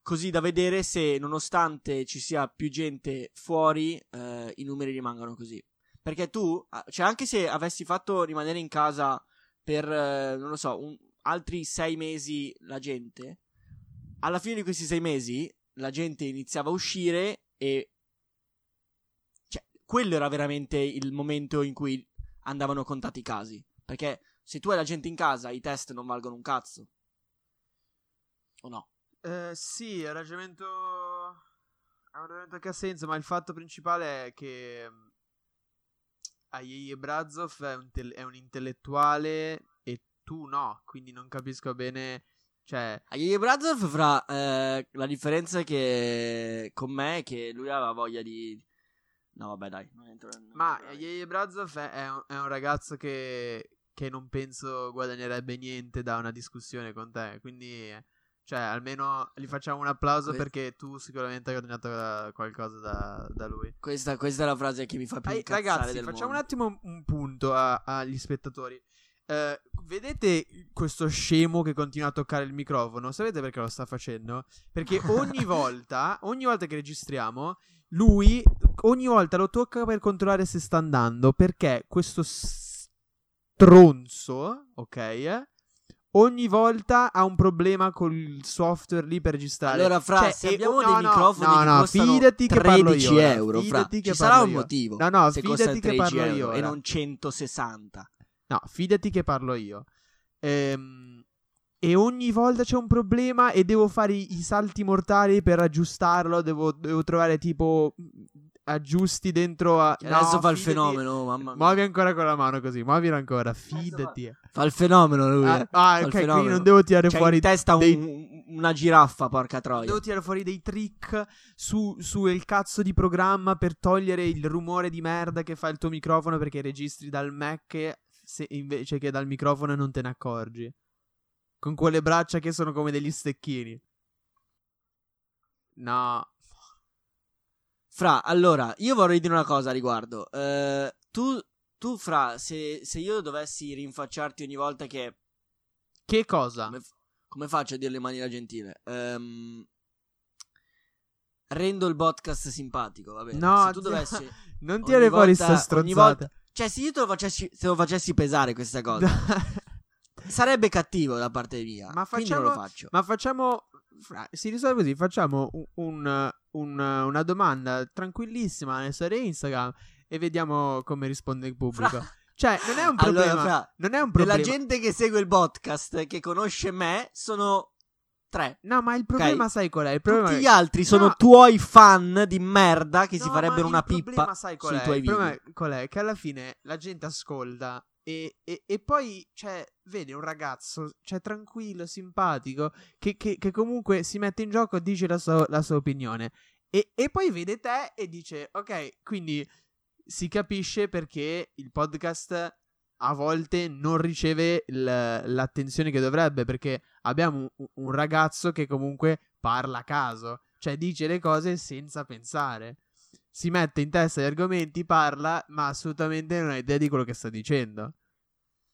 S3: così da vedere se nonostante ci sia più gente fuori, eh, i numeri rimangono così. Perché tu, cioè anche se avessi fatto rimanere in casa per, eh, non lo so, un- altri sei mesi la gente, alla fine di questi sei mesi la gente iniziava a uscire e... Cioè, quello era veramente il momento in cui andavano contati i casi. Perché se tu hai la gente in casa, i test non valgono un cazzo. O no?
S4: Eh, sì, è un ragionamento. È un ragionamento che ha senso, ma il fatto principale è che. mm, Ayeyi Brazov è un, è un intellettuale e tu no, quindi non capisco bene. Cioè,
S3: Ayeye Brazov fra eh, la differenza che con me è che lui aveva voglia di No, vabbè, dai, entro
S4: ma Ayeyi Brazov è, è un, è un ragazzo che, che non penso guadagnerebbe niente da una discussione con te, quindi. Cioè, almeno gli facciamo un applauso
S3: Que-
S4: perché tu sicuramente hai guadagnato eh, qualcosa da, da lui.
S3: questa, questa è la frase che mi fa più
S4: Ai-
S3: incazzare
S4: ragazzi, facciamo un
S3: mondo.
S4: attimo un, un punto agli spettatori. Eh, vedete questo scemo che continua a toccare il microfono? Sapete perché lo sta facendo? Perché ogni volta, ogni volta che registriamo, lui ogni volta lo tocca per controllare se sta andando. Perché questo stronzo, ok? eh, Ogni volta ha un problema col software lì per registrare.
S3: Allora, fra,
S4: Cioè,
S3: se abbiamo
S4: oh,
S3: dei
S4: no, no,
S3: microfoni
S4: no, no, fidati che parlo
S3: 13
S4: io, ora,
S3: euro, fra,
S4: fidati
S3: ci
S4: che
S3: sarà un
S4: io.
S3: motivo
S4: No, no,
S3: se
S4: fidati che
S3: 13
S4: parlo
S3: euro
S4: io
S3: e non 160.
S4: No, fidati che parlo io. Ehm, e ogni volta c'è un problema e devo fare i, i salti mortali per aggiustarlo. Devo, devo trovare tipo mm, aggiusti dentro a.
S3: Che
S4: no,
S3: adesso fa il
S4: fidati-
S3: fenomeno, mamma mia.
S4: Muovi ancora con la mano così, muovilo ancora, fidati.
S3: Fa il fenomeno lui.
S4: Ah,
S3: eh.
S4: ah, ok, quindi non devo tirare
S3: C'ha
S4: fuori
S3: in testa
S4: dei-
S3: un- una giraffa, porca troia.
S4: Devo tirare fuori dei trick su, su il cazzo di programma per togliere il rumore di merda che fa il tuo microfono perché registri dal Mac. Se- invece che dal microfono e non te ne accorgi. Con quelle braccia che sono come degli stecchini. No.
S3: Fra, allora, io vorrei dire una cosa a riguardo. Eh, tu, tu, Fra, se, se io dovessi rinfacciarti ogni volta che...
S4: Che cosa?
S3: Come, come faccio a dirlo in maniera gentile? Ehm, rendo il podcast simpatico, va bene?
S4: No,
S3: se tu dovessi...
S4: non
S3: ogni
S4: tirare fuori sta
S3: ogni
S4: stronzata.
S3: volta- Cioè, se io te lo facessi, se lo facessi pesare questa cosa, sarebbe cattivo da parte mia.
S4: Ma
S3: quindi non lo
S4: facciamo-
S3: faccio.
S4: Ma facciamo. fra- Si risolve così: facciamo un- un- un- una domanda tranquillissima nelle storie Instagram e vediamo come risponde il pubblico.
S3: Fra-
S4: Cioè, non è un
S3: Allora,
S4: problema.
S3: Fra,
S4: non è un problema.
S3: gente che segue il podcast, che conosce me, sono tre.
S4: No, ma il problema, sai qual è? Il problema
S3: Tutti
S4: è-
S3: gli altri sono
S4: No.
S3: tuoi fan di merda che si
S4: No,
S3: farebbero
S4: ma
S3: una
S4: il problema,
S3: pippa
S4: sai qual
S3: sui
S4: è?
S3: tuoi
S4: il
S3: video.
S4: problema è- qual è? Che alla fine la gente ascolta e, e- e poi, cioè, vede un ragazzo, cioè, tranquillo, simpatico, che, che- che comunque si mette in gioco, dice la sua, la sua opinione. E, e poi vede te e dice, ok, quindi si capisce perché il podcast a volte non riceve l- l'attenzione che dovrebbe, perché abbiamo un, un ragazzo che comunque parla a caso, cioè dice le cose senza pensare. Si mette in testa gli argomenti, parla, ma assolutamente non ha idea di quello che sta dicendo.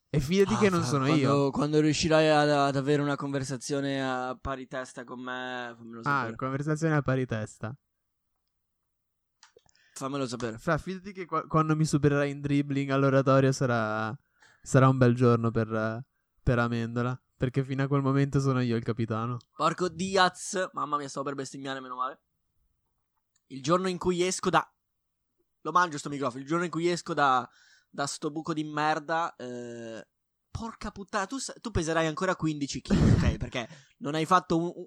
S4: E fidati
S3: Ah,
S4: che non sono
S3: quando,
S4: io.
S3: Quando riuscirai ad, ad avere una conversazione a pari testa con me, fammelo
S4: Ah,
S3: sapere.
S4: conversazione a pari testa.
S3: Fammelo sapere.
S4: Fra, fidati che qua- quando mi supererai in dribbling all'oratorio sarà, sarà un bel giorno per, per Amendola. Perché fino a quel momento sono io il capitano.
S3: Porco Diaz, mamma mia, stavo per bestemmiare, meno male. Il giorno in cui esco da. Lo mangio sto microfono. Il giorno in cui esco da, da sto buco di merda. eh, Porca puttana, tu, tu peserai ancora 15 kg, ok? Perché non hai fatto un- un-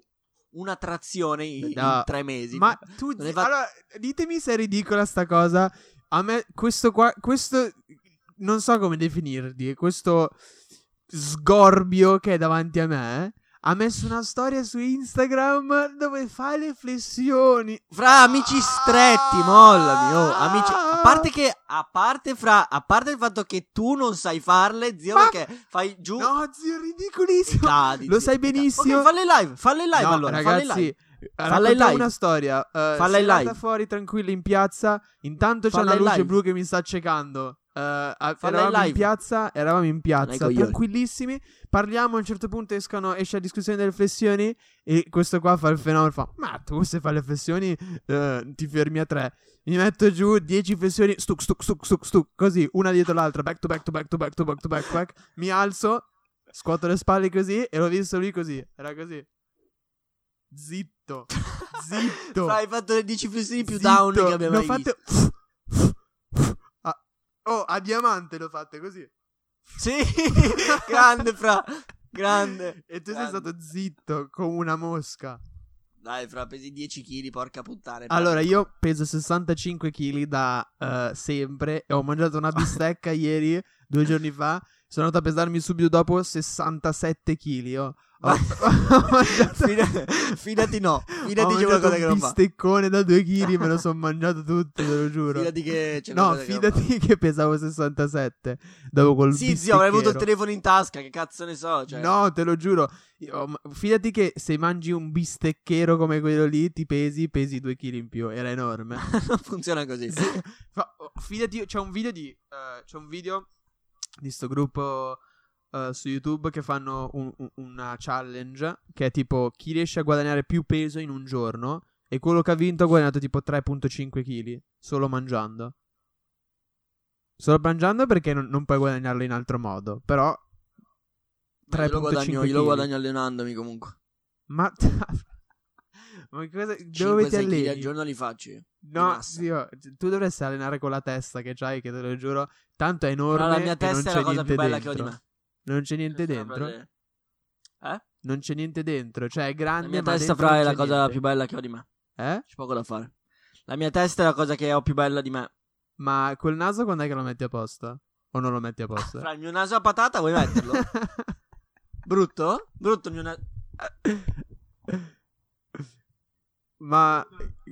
S3: una trazione in,
S4: No,
S3: in tre mesi.
S4: Ma tu,
S3: Non hai fatto-
S4: allora, ditemi se è ridicola sta cosa. A me, questo qua, questo, non so come definirti, questo sgorbio che è davanti a me, ha messo una storia su Instagram dove fa le flessioni.
S3: Fra amici stretti, mollami, oh, amici. A parte che, a parte fra, a parte il fatto che tu non sai farle, zio,
S4: Ma-
S3: perché fai giù
S4: No, zio, ridicolissimo.
S3: cadi.
S4: Lo
S3: zio,
S4: sai benissimo.
S3: Ok, falle live, falle in live
S4: No,
S3: allora, falle
S4: ragazzi,
S3: live. Falla in live.
S4: una storia. Uh,
S3: Falla in live.
S4: fuori tranquilla in piazza. Intanto c'è
S3: Falla
S4: una luce
S3: live.
S4: blu che mi sta accecando. Uh, eravamo in, piazza, eravamo in piazza, tranquillissimi. Parliamo, a un certo punto escono, esce la discussione delle flessioni. E questo qua fa il fenomeno. Fa, ma tu se fai le flessioni eh, ti fermi a tre. Mi metto giù 10 flessioni, stuc, stuc, stuc, stuc, stuc, così, una dietro l'altra, back to back to back to back to back to back, back. Mi alzo, scuoto le spalle così e l'ho visto lui così. Era così. Zitto. Zitto.
S3: Fra, hai fatto le 10 flessioni più
S4: Zitto.
S3: down che abbiamo mai visto.
S4: Oh, a diamante l'ho fatte così.
S3: Sì, grande fra, grande.
S4: E tu sei
S3: Grande.
S4: stato zitto come una mosca.
S3: Dai, fra, pesi 10 kg, porca puttana.
S4: Allora, io peso 65 kg da eh, sempre e ho mangiato una bistecca ieri, due giorni fa. Sono andato a pesarmi subito dopo 67 kg. Ho, ho, mangiato,
S3: Fida- fidati no, fidati c'è
S4: mangiato
S3: qualcosa
S4: un
S3: che non fa.
S4: bisteccone da 2 kg, me lo sono mangiato tutto, te lo giuro.
S3: Fidati che c'è
S4: No,
S3: qualcosa che
S4: fidati che pesavo 67 dopo col
S3: Sì, zio, avrei avuto il telefono in tasca, che cazzo ne so, cioè.
S4: No, te lo giuro. Io- ma- fidati che se mangi un bistecchero come quello lì, ti pesi, pesi 2 kg in più. Era enorme.
S3: non funziona così.
S4: Fa- oh, fidati, c'è un video di. eh, c'è un video di sto gruppo eh, su YouTube che fanno un- un- una challenge. Che è tipo chi riesce a guadagnare più peso in un giorno. E quello che ha vinto ha guadagnato tipo 3,5 kg solo mangiando. Solo mangiando perché non, non puoi guadagnarlo in altro modo. Però.
S3: Ma io lo
S4: 3,5
S3: guadagno, io lo guadagno allenandomi comunque.
S4: Ma. Ma cosa,
S3: 5
S4: dove ti
S3: 6 kg al
S4: alleni?
S3: giorno li faccio io.
S4: No, zio, tu dovresti allenare con la testa che c'hai, che te lo giuro. Tanto è enorme.
S3: Però la mia testa è la cosa più bella
S4: dentro.
S3: che ho di me.
S4: Non c'è niente
S3: è
S4: dentro.
S3: Eh?
S4: Non c'è niente dentro. Cioè, è grande.
S3: La mia testa fra è la cosa
S4: niente.
S3: più bella che ho di me.
S4: Eh?
S3: C'è poco da fare. La mia testa è la cosa che ho più bella di me.
S4: Ma col naso quando è che lo metti a posto? O non lo metti a posto?
S3: Fra il mio naso a patata vuoi metterlo? Brutto? Brutto il mio naso.
S4: ma.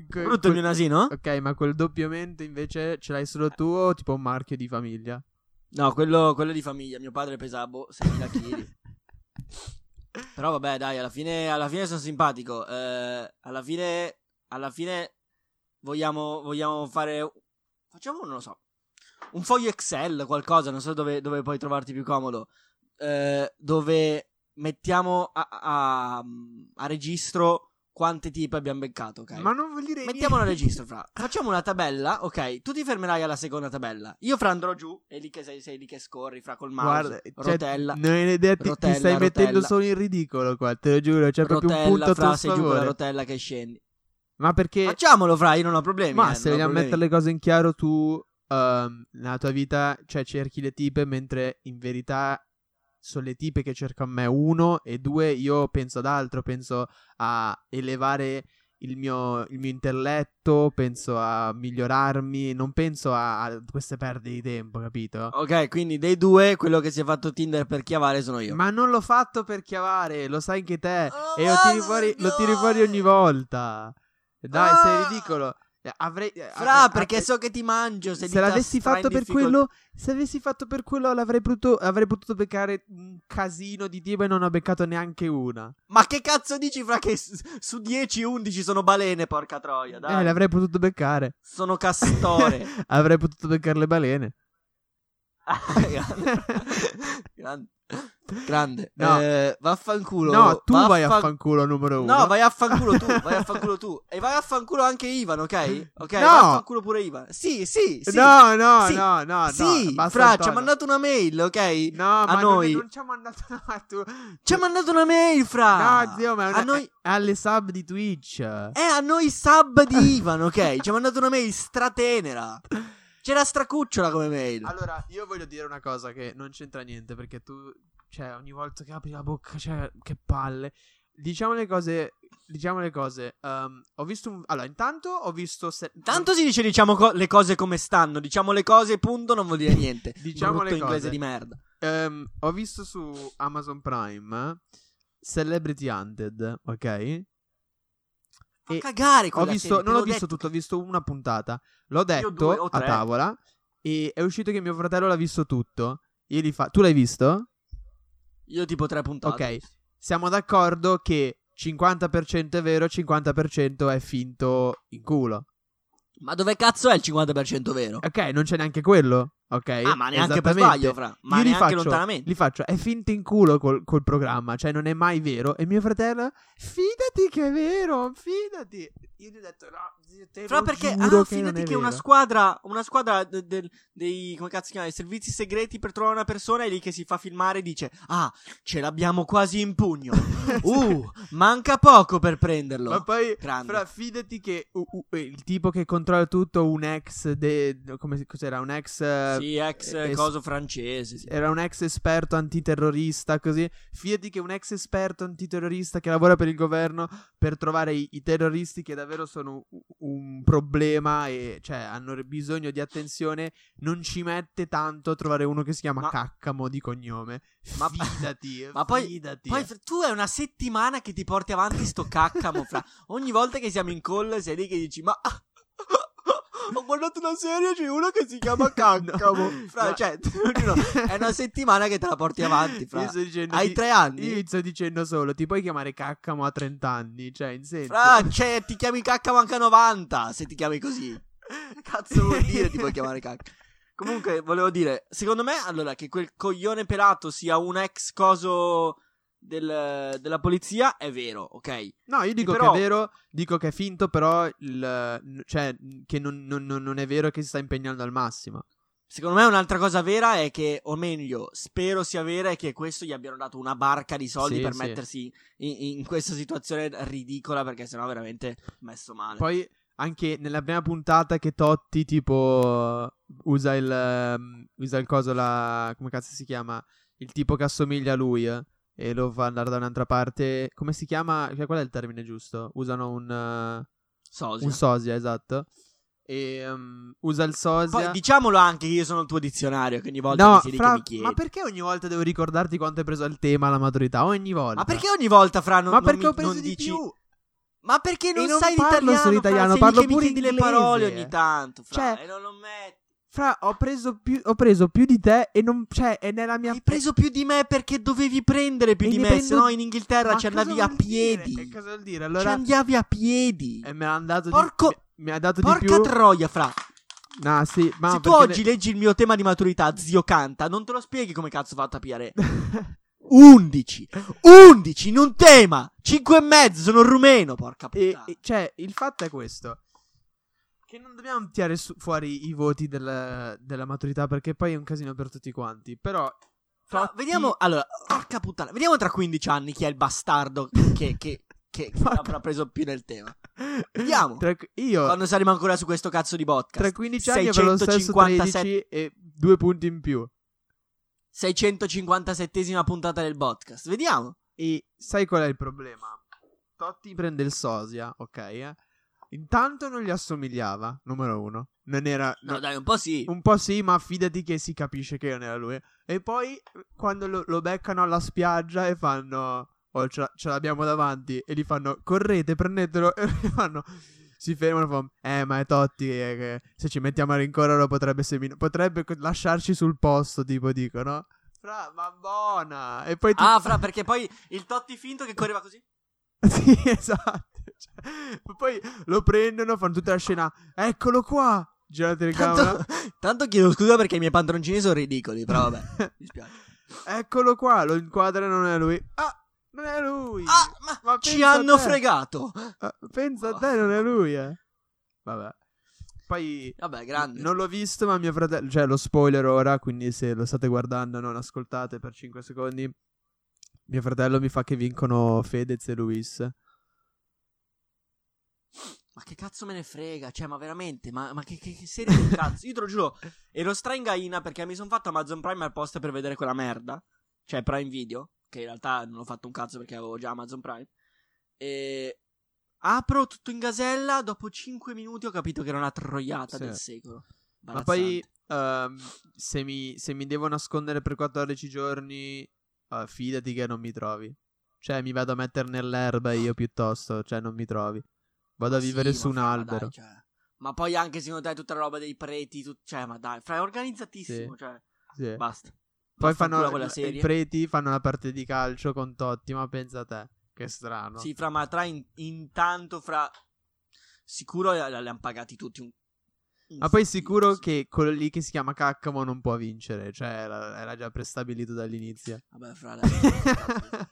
S4: que-
S3: Brutto il mio
S4: quel-
S3: nasino?
S4: Ok, ma quel doppiamento invece ce l'hai solo tu o tipo un marchio di famiglia?
S3: No, quello, quello di famiglia. Mio padre pesa boh, 6.000 kg. Però vabbè, dai, alla fine, alla fine sono simpatico. Eh, alla fine, alla fine vogliamo, vogliamo fare... Facciamo, non lo so, un foglio Excel, qualcosa, non so dove, dove puoi trovarti più comodo. eh, dove mettiamo a, a- a registro quante tipe abbiamo beccato, ok?
S4: Ma non vuol dire
S3: Mettiamolo a
S4: niente.
S3: registro, fra. Facciamo una tabella, ok? Tu ti fermerai alla seconda tabella. Io, fra, andrò giù. E lì che sei, sei lì che scorri, fra, col mouse.
S4: Guarda, cioè,
S3: rotella.
S4: non hai idea, ti, ti
S3: rotella,
S4: stai mettendo
S3: rotella.
S4: solo in ridicolo qua, te lo giuro, c'è proprio un punto
S3: rotella, fra, sei giù con la rotella che scendi.
S4: Ma perché
S3: Facciamolo, fra, io non ho problemi.
S4: Ma
S3: eh,
S4: se vogliamo mettere le cose in chiaro, tu ehm, nella tua vita cioè, cerchi le tipe, mentre in verità sono le tipe che cercano me, uno, e due, io penso ad altro, penso a elevare il mio, il mio intelletto, penso a migliorarmi, non penso a, a queste perdite di tempo, capito?
S3: Ok, quindi dei due, quello che si è fatto Tinder per chiavare sono io.
S4: Ma non l'ho fatto per chiavare, lo sai anche te,
S3: Oh,
S4: e lo tiri, fuori, lo tiri fuori ogni volta. Dai, sei
S3: Ah!
S4: ridicolo. Eh, Avrei, eh,
S3: Fra,
S4: a-
S3: perché
S4: a-
S3: so che ti mangio. Se,
S4: se l'avessi fatto per
S3: quello
S4: quello, se avessi fatto per quello, l'avrei potuto, avrei potuto beccare un casino di tipe e non ho beccato neanche una.
S3: Ma che cazzo dici, fra, che su 10, 11 sono balene, porca troia, dai.
S4: Eh, l'avrei potuto beccare.
S3: Sono castore.
S4: avrei potuto beccare le balene.
S3: grande. Grande.
S4: No.
S3: Eh, vaffanculo.
S4: No, tu vai a
S3: Vaffan-
S4: fanculo numero uno.
S3: No, vai a fanculo tu, vai a fanculo tu. E vai a fanculo anche Ivan, ok? Ok,
S4: No.
S3: vai a fanculo pure Ivan. Sì, sì, sì.
S4: No, no,
S3: Sì.
S4: no, no, no.
S3: sì,
S4: basta
S3: Fra, ci ha mandato una mail, ok?
S4: No,
S3: a
S4: ma
S3: noi.
S4: Non, ci ha mandato no, tu.
S3: Ci ha mandato una mail, Fra.
S4: No, zio, ma una-
S3: a noi...
S4: è alle sub di Twitch.
S3: È a noi sub di Ivan, ok? Ci ha mandato una mail stratenera. C'era stracucciola come mail.
S4: Allora, io voglio dire una cosa che non c'entra niente perché tu, cioè, ogni volta che apri la bocca, cioè, che palle. Diciamo le cose, diciamo le cose. ehm, ho visto un... Allora, intanto ho visto... Se...
S3: Tanto si dice diciamo co- le cose come stanno. Diciamo le cose, punto, non vuol dire niente.
S4: Diciamo
S3: Brutto
S4: le
S3: inglese
S4: cose.
S3: di merda.
S4: Ehm, ho visto su Amazon Prime eh, Celebrity Hunted, ok?
S3: Fa cagare
S4: Ho visto,
S3: serie,
S4: non l'ho
S3: l'ho
S4: visto
S3: detto.
S4: tutto, ho visto una puntata. L'ho detto
S3: due
S4: a tavola e è uscito che mio fratello l'ha visto tutto. Io gli fa... Tu l'hai visto?
S3: Io tipo tre puntate.
S4: Ok, siamo d'accordo che 50% è vero, 50% è finto in culo.
S3: Ma dove cazzo è il 50% vero?
S4: Ok, non c'è neanche quello. Ok,
S3: Ah, ma neanche per sbaglio, fra. Ma
S4: Io
S3: neanche
S4: faccio,
S3: lontanamente.
S4: Gli faccio, è finto in culo col, col programma, cioè non è mai vero. E mio fratello, fidati che è vero, fidati. Io gli ho detto, no, zio, te
S3: Fra perché, ah, fidati che una
S4: vero."
S3: squadra, una squadra de- del- dei, come cazzo si chiama, dei servizi segreti per trovare una persona è lì che si fa filmare e dice, ah, ce l'abbiamo quasi in pugno. uh, manca poco per prenderlo.
S4: Ma poi,
S3: Grande.
S4: fra, fidati che uh, uh, il tipo che controlla tutto, un ex, de, come cos'era, un ex... eh,
S3: Sì, ex
S4: es-
S3: coso francese. sì.
S4: Era un ex esperto antiterrorista, così. Fidati che un ex esperto antiterrorista che lavora per il governo per trovare i, i terroristi che davvero sono un problema e cioè hanno bisogno di attenzione, non ci mette tanto a trovare uno che si chiama
S3: Ma-
S4: Caccamo di cognome.
S3: Ma-
S4: Fidati,
S3: Ma poi,
S4: fidati.
S3: poi tu è una settimana che ti porti avanti sto caccamo, fra. Ogni volta che siamo in call sei lì che dici, ma... Ho guardato una serie, c'è uno che si chiama Caccamo. Fra,
S4: no.
S3: cioè, giuro, è una settimana che te la porti avanti, fra.
S4: Dicendo
S3: Hai
S4: ti-
S3: tre anni?
S4: Io sto dicendo solo, ti puoi chiamare Caccamo a 30 anni, cioè in senso...
S3: Fra, cioè, ti chiami Caccamo anche a 90, se ti chiami così. Cazzo vuol dire ti puoi chiamare Cacca? Comunque, volevo dire, secondo me, allora, che quel coglione pelato sia un ex coso del- della polizia è vero, ok?
S4: No, io dico
S3: però-
S4: che è vero, dico che è finto, però il, cioè, che non, non- non- è vero che si sta impegnando al massimo.
S3: Secondo me un'altra cosa vera è che, o meglio, spero sia vera, è che questo gli abbiano dato una barca di soldi
S4: Sì,
S3: per
S4: sì.
S3: mettersi in, in questa situazione ridicola, perché sennò veramente messo male.
S4: Poi anche nella prima puntata che Totti tipo usa il ehm, usa il coso la come cazzo si chiama? Il tipo che assomiglia a lui eh, e lo fa andare da un'altra parte. Come si chiama? Cioè, qual è il termine giusto? Usano un eh,
S3: Sosia.
S4: un sosia, esatto. E ehm, usa il sosia.
S3: Poi diciamolo anche che io sono il tuo dizionario, che ogni volta
S4: No, fra-
S3: che mi chiedi.
S4: ma perché ogni volta devo ricordarti quanto hai preso il tema alla maturità? Ogni volta.
S3: Ma perché ogni volta, Fra, non,
S4: Ma
S3: non
S4: perché
S3: mi-
S4: ho preso di
S3: dici...
S4: più?
S3: Ma perché non,
S4: E non
S3: sai
S4: parlo
S3: l'italiano?
S4: solo
S3: Fra?
S4: italiano,
S3: lì
S4: parlo pure
S3: chiedi le
S4: inglese.
S3: parole ogni tanto, Fra,
S4: Cioè-
S3: e non lo metti.
S4: Fra, ho preso più, ho preso più di te e non. Cioè, è nella mia.
S3: Hai preso più di me perché dovevi prendere più
S4: E
S3: di me,
S4: prendo-
S3: se no in Inghilterra ci andavi a
S4: vuol dire?
S3: piedi.
S4: E cosa vuol dire?
S3: Ci
S4: Allora.
S3: andavi a piedi.
S4: E me l'ha dato
S3: Porco-
S4: di mi, ha dato di
S3: Porca
S4: più.
S3: troia, fra.
S4: No, sì, ma
S3: se tu oggi
S4: ne-
S3: leggi il mio tema di maturità, zio canta, non te lo spieghi come cazzo fa a tapiare. 11. 11 in un tema. 5 e mezzo, sono rumeno, porca
S4: E,
S3: puttana.
S4: e- cioè, il fatto è questo. Che non dobbiamo tirare su- fuori i voti del- della maturità perché poi è un casino per tutti quanti. Però.
S3: Fra,
S4: Totti-
S3: vediamo, allora, porca puttana, vediamo tra 15 anni chi è il bastardo che, che, che avrà preso più nel tema. Vediamo.
S4: Tra- io
S3: Quando saremo ancora su questo cazzo di podcast.
S4: tra 15 anni avrò lo stesso 13 e due punti in più.
S3: 657esima puntata del podcast. Vediamo.
S4: E sai qual è il problema? Totti prende il sosia, ok? eh? Intanto non gli assomigliava, numero uno. Non era.
S3: No,
S4: no-
S3: dai, un po' sì.
S4: Un po' sì, ma fidati che si capisce che non era lui. E poi quando lo, lo beccano alla spiaggia e fanno. Oh, ce, ce l'abbiamo davanti. E gli fanno. Correte, prendetelo. E gli fanno. Si fermano e fanno. Eh, ma è Totti. eh, che se ci mettiamo a rincorrere potrebbe semin- Potrebbe lasciarci sul posto. Tipo, dicono. Fra, ma buona. E poi tu-
S3: Ah, fra, perché poi il Totti finto che correva così.
S4: sì, esatto. Cioè, poi lo prendono, fanno tutta la scena. Eccolo qua. Gira la telecamera.
S3: Tanto, tanto chiedo scusa perché i miei pantaloncini sono ridicoli, però vabbè, mi spiace.
S4: Eccolo qua, lo inquadra non è lui. Ah, non è lui.
S3: Ah, ma,
S4: Ma
S3: ci hanno fregato.
S4: Ah, pensa a te, non è lui, eh. Vabbè. Poi
S3: Vabbè, grande.
S4: non l'ho visto, ma mio fratello, cioè lo spoiler ora, quindi se lo state guardando non ascoltate per 5 secondi. Mio fratello mi fa che vincono Fedez e Luis.
S3: Ma che cazzo me ne frega? Cioè, ma veramente? Ma, ma che, che, che serie del cazzo? Io te lo giuro, ero stra in gaina perché mi sono fatto Amazon Prime al posto per vedere quella merda. Cioè, Prime Video. Che in realtà non ho fatto un cazzo perché avevo già Amazon Prime. E. Apro tutto in gasella. Dopo 5 minuti ho capito che era una troiata
S4: Sì.
S3: del secolo.
S4: Ma poi ehm, se, mi, se mi devo nascondere per 14 giorni, eh, fidati che non mi trovi. Cioè, mi vado a mettere nell'erba io piuttosto, cioè non mi trovi. Vado a
S3: Sì,
S4: vivere su un
S3: fra, ma
S4: albero.
S3: dai, cioè. Ma poi anche secondo te tutta la roba dei preti. tut- Cioè, ma dai, fra è organizzatissimo.
S4: Sì.
S3: Cioè,
S4: Sì.
S3: basta.
S4: Poi fanno
S3: a quella
S4: i
S3: serie.
S4: preti fanno la parte di calcio con Totti, ma pensa a te, che strano.
S3: Sì, fra, ma tra in- intanto, fra. Sicuro le hanno pagati tutti un.
S4: Ma poi sicuro che quello lì che si chiama Caccamo non può vincere, cioè era, era già prestabilito dall'inizio.
S3: Vabbè, fra. dai.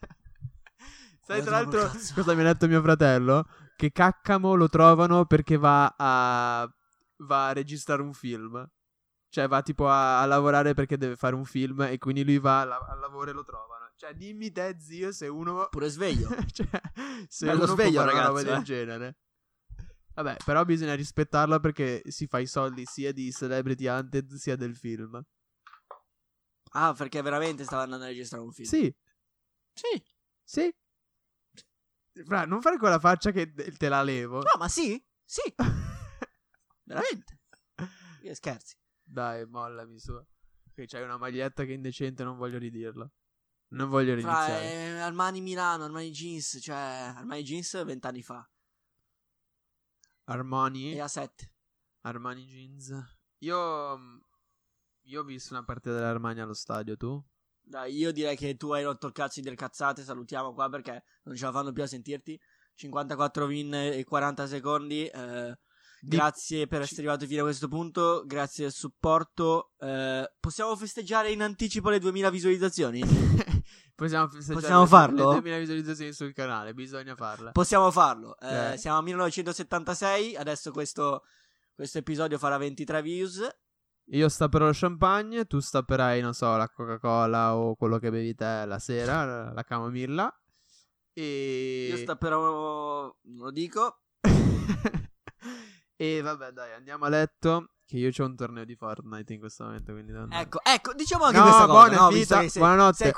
S4: Sai tra l'altro cosa mi ha detto mio fratello? Che Caccamo lo trovano perché va a, va a registrare un film. Cioè va tipo a, a lavorare perché deve fare un film e quindi lui va al al lavoro e lo trovano. Cioè dimmi te zio se uno...
S3: Pure sveglio.
S4: cioè, se
S3: Bello
S4: uno
S3: sveglio,
S4: può fare una
S3: ragazzo,
S4: roba del
S3: eh.
S4: genere. Vabbè, però bisogna rispettarla perché si fa i soldi sia di Celebrity Hunted sia del film.
S3: Ah, perché veramente stava andando a registrare un film.
S4: Sì,
S3: Sì.
S4: sì. Fra, non fare quella faccia che te la levo.
S3: No, ma sì. Sì. Veramente. Che scherzi.
S4: Dai, mollami su. Che c'hai una maglietta che è indecente, non voglio ridirla. Non voglio
S3: Fra
S4: riniziare.
S3: eh, Armani Milano, Armani Jeans. Cioè, Armani Jeans vent'anni fa.
S4: Armani,
S3: E a 7.
S4: Armani Jeans. Io mm, io ho visto una partita dell'Armani allo stadio, tu?
S3: Dai, io direi che tu hai rotto il cazzo di delle cazzate. Salutiamo qua perché non ce la fanno più a sentirti. 54 win e 40 secondi. eh,
S4: Di-
S3: grazie per essere arrivato fino a questo punto. Grazie del supporto. eh, possiamo festeggiare in anticipo le 2000 visualizzazioni?
S4: Possiamo, festeggiare
S3: Possiamo farlo?
S4: Le 2000 visualizzazioni sul canale, bisogna farle.
S3: Possiamo farlo. Eh,
S4: Eh.
S3: Siamo a 1976. Adesso questo, questo episodio farà 23 views.
S4: Io stapperò lo champagne, tu stapperai, non so, la Coca-Cola o quello che bevi te la sera, la- la camomilla. E...
S3: Io sta però. Non lo dico.
S4: e vabbè, dai, andiamo a letto. Che io ho un torneo di Fortnite in questo momento, quindi non...
S3: Ecco, ecco, diciamo anche
S4: No,
S3: questa cosa.
S4: buona
S3: no,
S4: vita,
S3: sei,
S4: buonanotte.
S3: sei